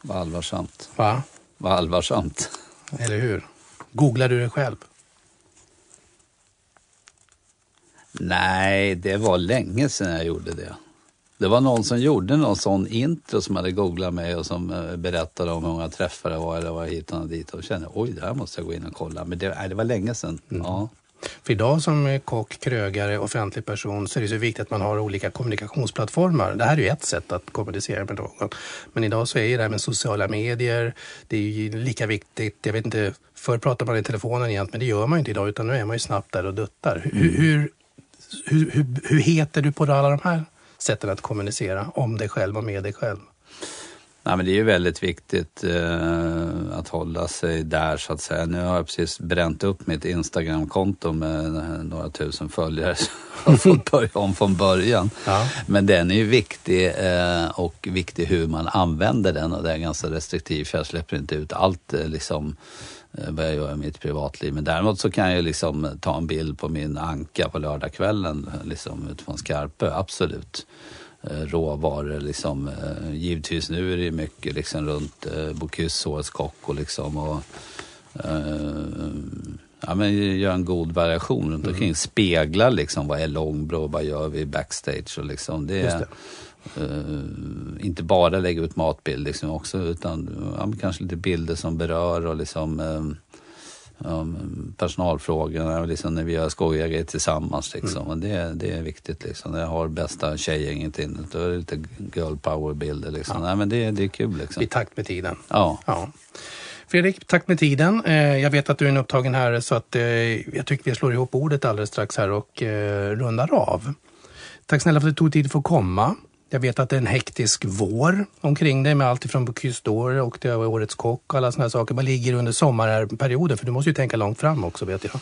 Vad allvarsamt. Va? Vad allvarsamt. Eller hur? Googlar du det själv? Nej, det var länge sedan jag gjorde det. Det var någon som gjorde någon sån intro som hade googlat mig och som eh, berättade om hur många träffar det var eller var hit och dit. Och kände oj, det här måste jag gå in och kolla. Men det, nej, det var länge sedan. Mm. Ja. För idag som kock, krögare, offentlig person så är det så viktigt att man har olika kommunikationsplattformar. Det här är ju ett sätt att kommunicera med någon. Men idag så är det här med sociala medier, det är ju lika viktigt. Jag vet inte, förr pratade man i telefonen egentligen, men det gör man inte idag utan nu är man ju snabbt där och duttar. Hur, mm. hur, hur, hur, hur heter du på alla de här sätten att kommunicera om dig själv och med dig själv? Nej, men det är ju väldigt viktigt eh, att hålla sig där så att säga. Nu har jag precis bränt upp mitt Instagramkonto med några tusen följare. Så jag har fått börja om från början. Ja. Men den är ju viktig eh, och viktig hur man använder den och det är ganska restriktiv för jag släpper inte ut allt eh, liksom eh, vad jag gör i mitt privatliv. Men däremot så kan jag liksom ta en bild på min anka på lördagskvällen liksom utifrån Skarpö, absolut. Eh, råvaror. Liksom, eh, givetvis nu är det mycket liksom, runt eh, Bocuse, Årets kock och liksom. Och, ja, men gör en god variation runt omkring. Mm. Spegla liksom vad är Långbro, vad gör vi backstage och liksom. Det är, Uh, inte bara lägga ut matbild liksom också utan ja, kanske lite bilder som berör och liksom uh, um, personalfrågorna, liksom när vi gör skojiga grejer tillsammans. Liksom. Mm. det, det är viktigt. Liksom. Jag har bästa tjejgänget inne, då är det lite girl power-bilder. Liksom. Ja. Nej, men det, det är kul. Liksom. I takt med tiden. Ja. ja. Fredrik, tack med tiden. Eh, jag vet att du är en upptagen herre så att eh, jag tycker vi slår ihop ordet alldeles strax här och eh, rundar av. Tack snälla för att du tog tid för att komma. Jag vet att det är en hektisk vår omkring dig med allt ifrån Bocuse d'Or och det var Årets kock och alla sådana saker. Vad ligger under sommarperioden? För du måste ju tänka långt fram också vet jag.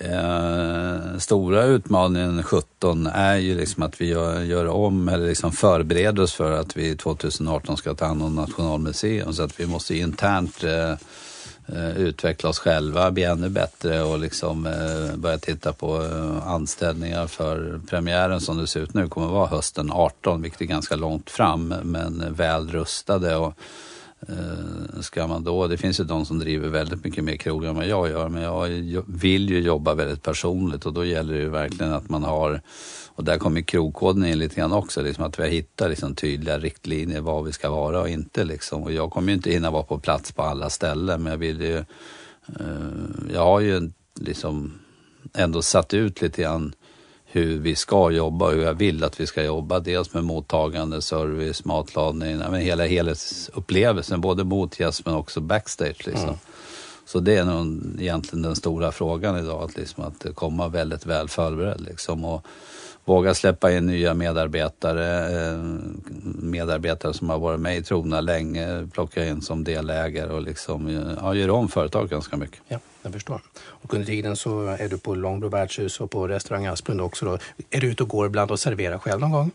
Eh, stora utmaningen 17 är ju liksom att vi gör, gör, om eller liksom förbereder oss för att vi 2018 ska ta hand om Nationalmuseum. Så att vi måste internt eh, eh, Eh, utveckla oss själva, bli ännu bättre och liksom eh, börja titta på eh, anställningar för premiären som det ser ut nu kommer att vara hösten 18, vilket är ganska långt fram men väl rustade. Och, Eh, ska man då, det finns ju de som driver väldigt mycket mer krogar än vad jag gör, men jag vill ju jobba väldigt personligt och då gäller det ju verkligen att man har, och där kommer krogkoden in lite grann också, liksom att vi har hittat liksom tydliga riktlinjer vad vi ska vara och inte liksom. Och jag kommer ju inte hinna vara på plats på alla ställen, men jag vill ju, eh, jag har ju liksom ändå satt ut lite grann hur vi ska jobba och hur jag vill att vi ska jobba. Dels med mottagande, service, matlagning, men hela helhetsupplevelsen, både mot gäst men också backstage. Liksom. Mm. Så det är nog egentligen den stora frågan idag, att, liksom, att komma väldigt väl förberedd. Liksom, och våga släppa in nya medarbetare, eh, medarbetare som har varit med i Trona länge, plocka in som delägare och liksom, ja, göra om företaget ganska mycket. Ja jag förstår. Och under tiden så är du på Långbro värdshus och på restaurang Asplund också. Då. Är du ute och går ibland och serverar själv någon gång?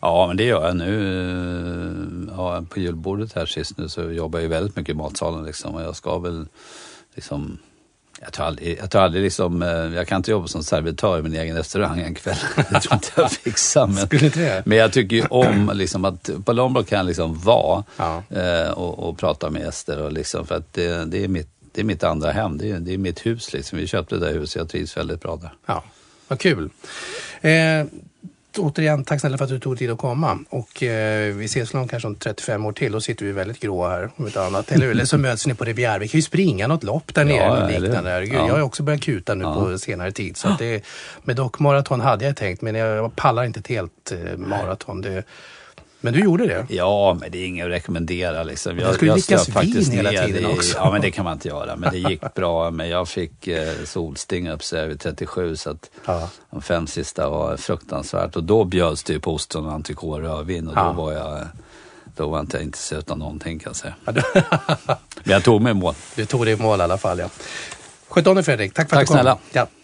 Ja, men det gör jag nu. Ja, på julbordet här sist nu så jobbar jag väldigt mycket i matsalen liksom och jag ska väl liksom jag tror aldrig, jag, tror aldrig liksom, eh, jag kan inte jobba som servitör i min egen restaurang en kväll. Det tror inte jag fixar. Men, men jag tycker ju om liksom att på Lombok kan jag liksom vara ja. eh, och, och, prata med gäster. Och liksom, för att det, det, är mitt det är mitt andra hem. Det är, det är mitt hus liksom. Vi köpte det där huset. Jag trivs väldigt bra där. Ja, vad kul. Eh, återigen, tack snälla för att du tog tid att komma. Och eh, vi ses nog kanske om 35 år till. Då sitter vi väldigt gråa här om ett annat. Eller, eller så möts ni på Riviera. Vi kan ju springa något lopp där nere. Ja, liknande. Ja. Jag har också börjat kuta nu ja. på senare tid. Så det, med dock maraton hade jag tänkt, men jag pallar inte ett helt eh, maraton. Det, men du gjorde det? Ja, men det är inget att rekommendera. Liksom. Jag, skulle drickas vin hela tiden också. Ja, men det kan man inte göra. Men det gick bra. Men jag fick eh, solsting upp sig vid 37 så att ja. de fem sista var fruktansvärt. Och då bjöds det ju på ostron och entrecote rödvin och ja. då var jag då var inte jag intresserad av någonting kan jag säga. men jag tog mig i mål. Du tog dig i mål i alla fall ja. Sköt om dig Fredrik. Tack för Tack att du kom. Tack snälla. Ja.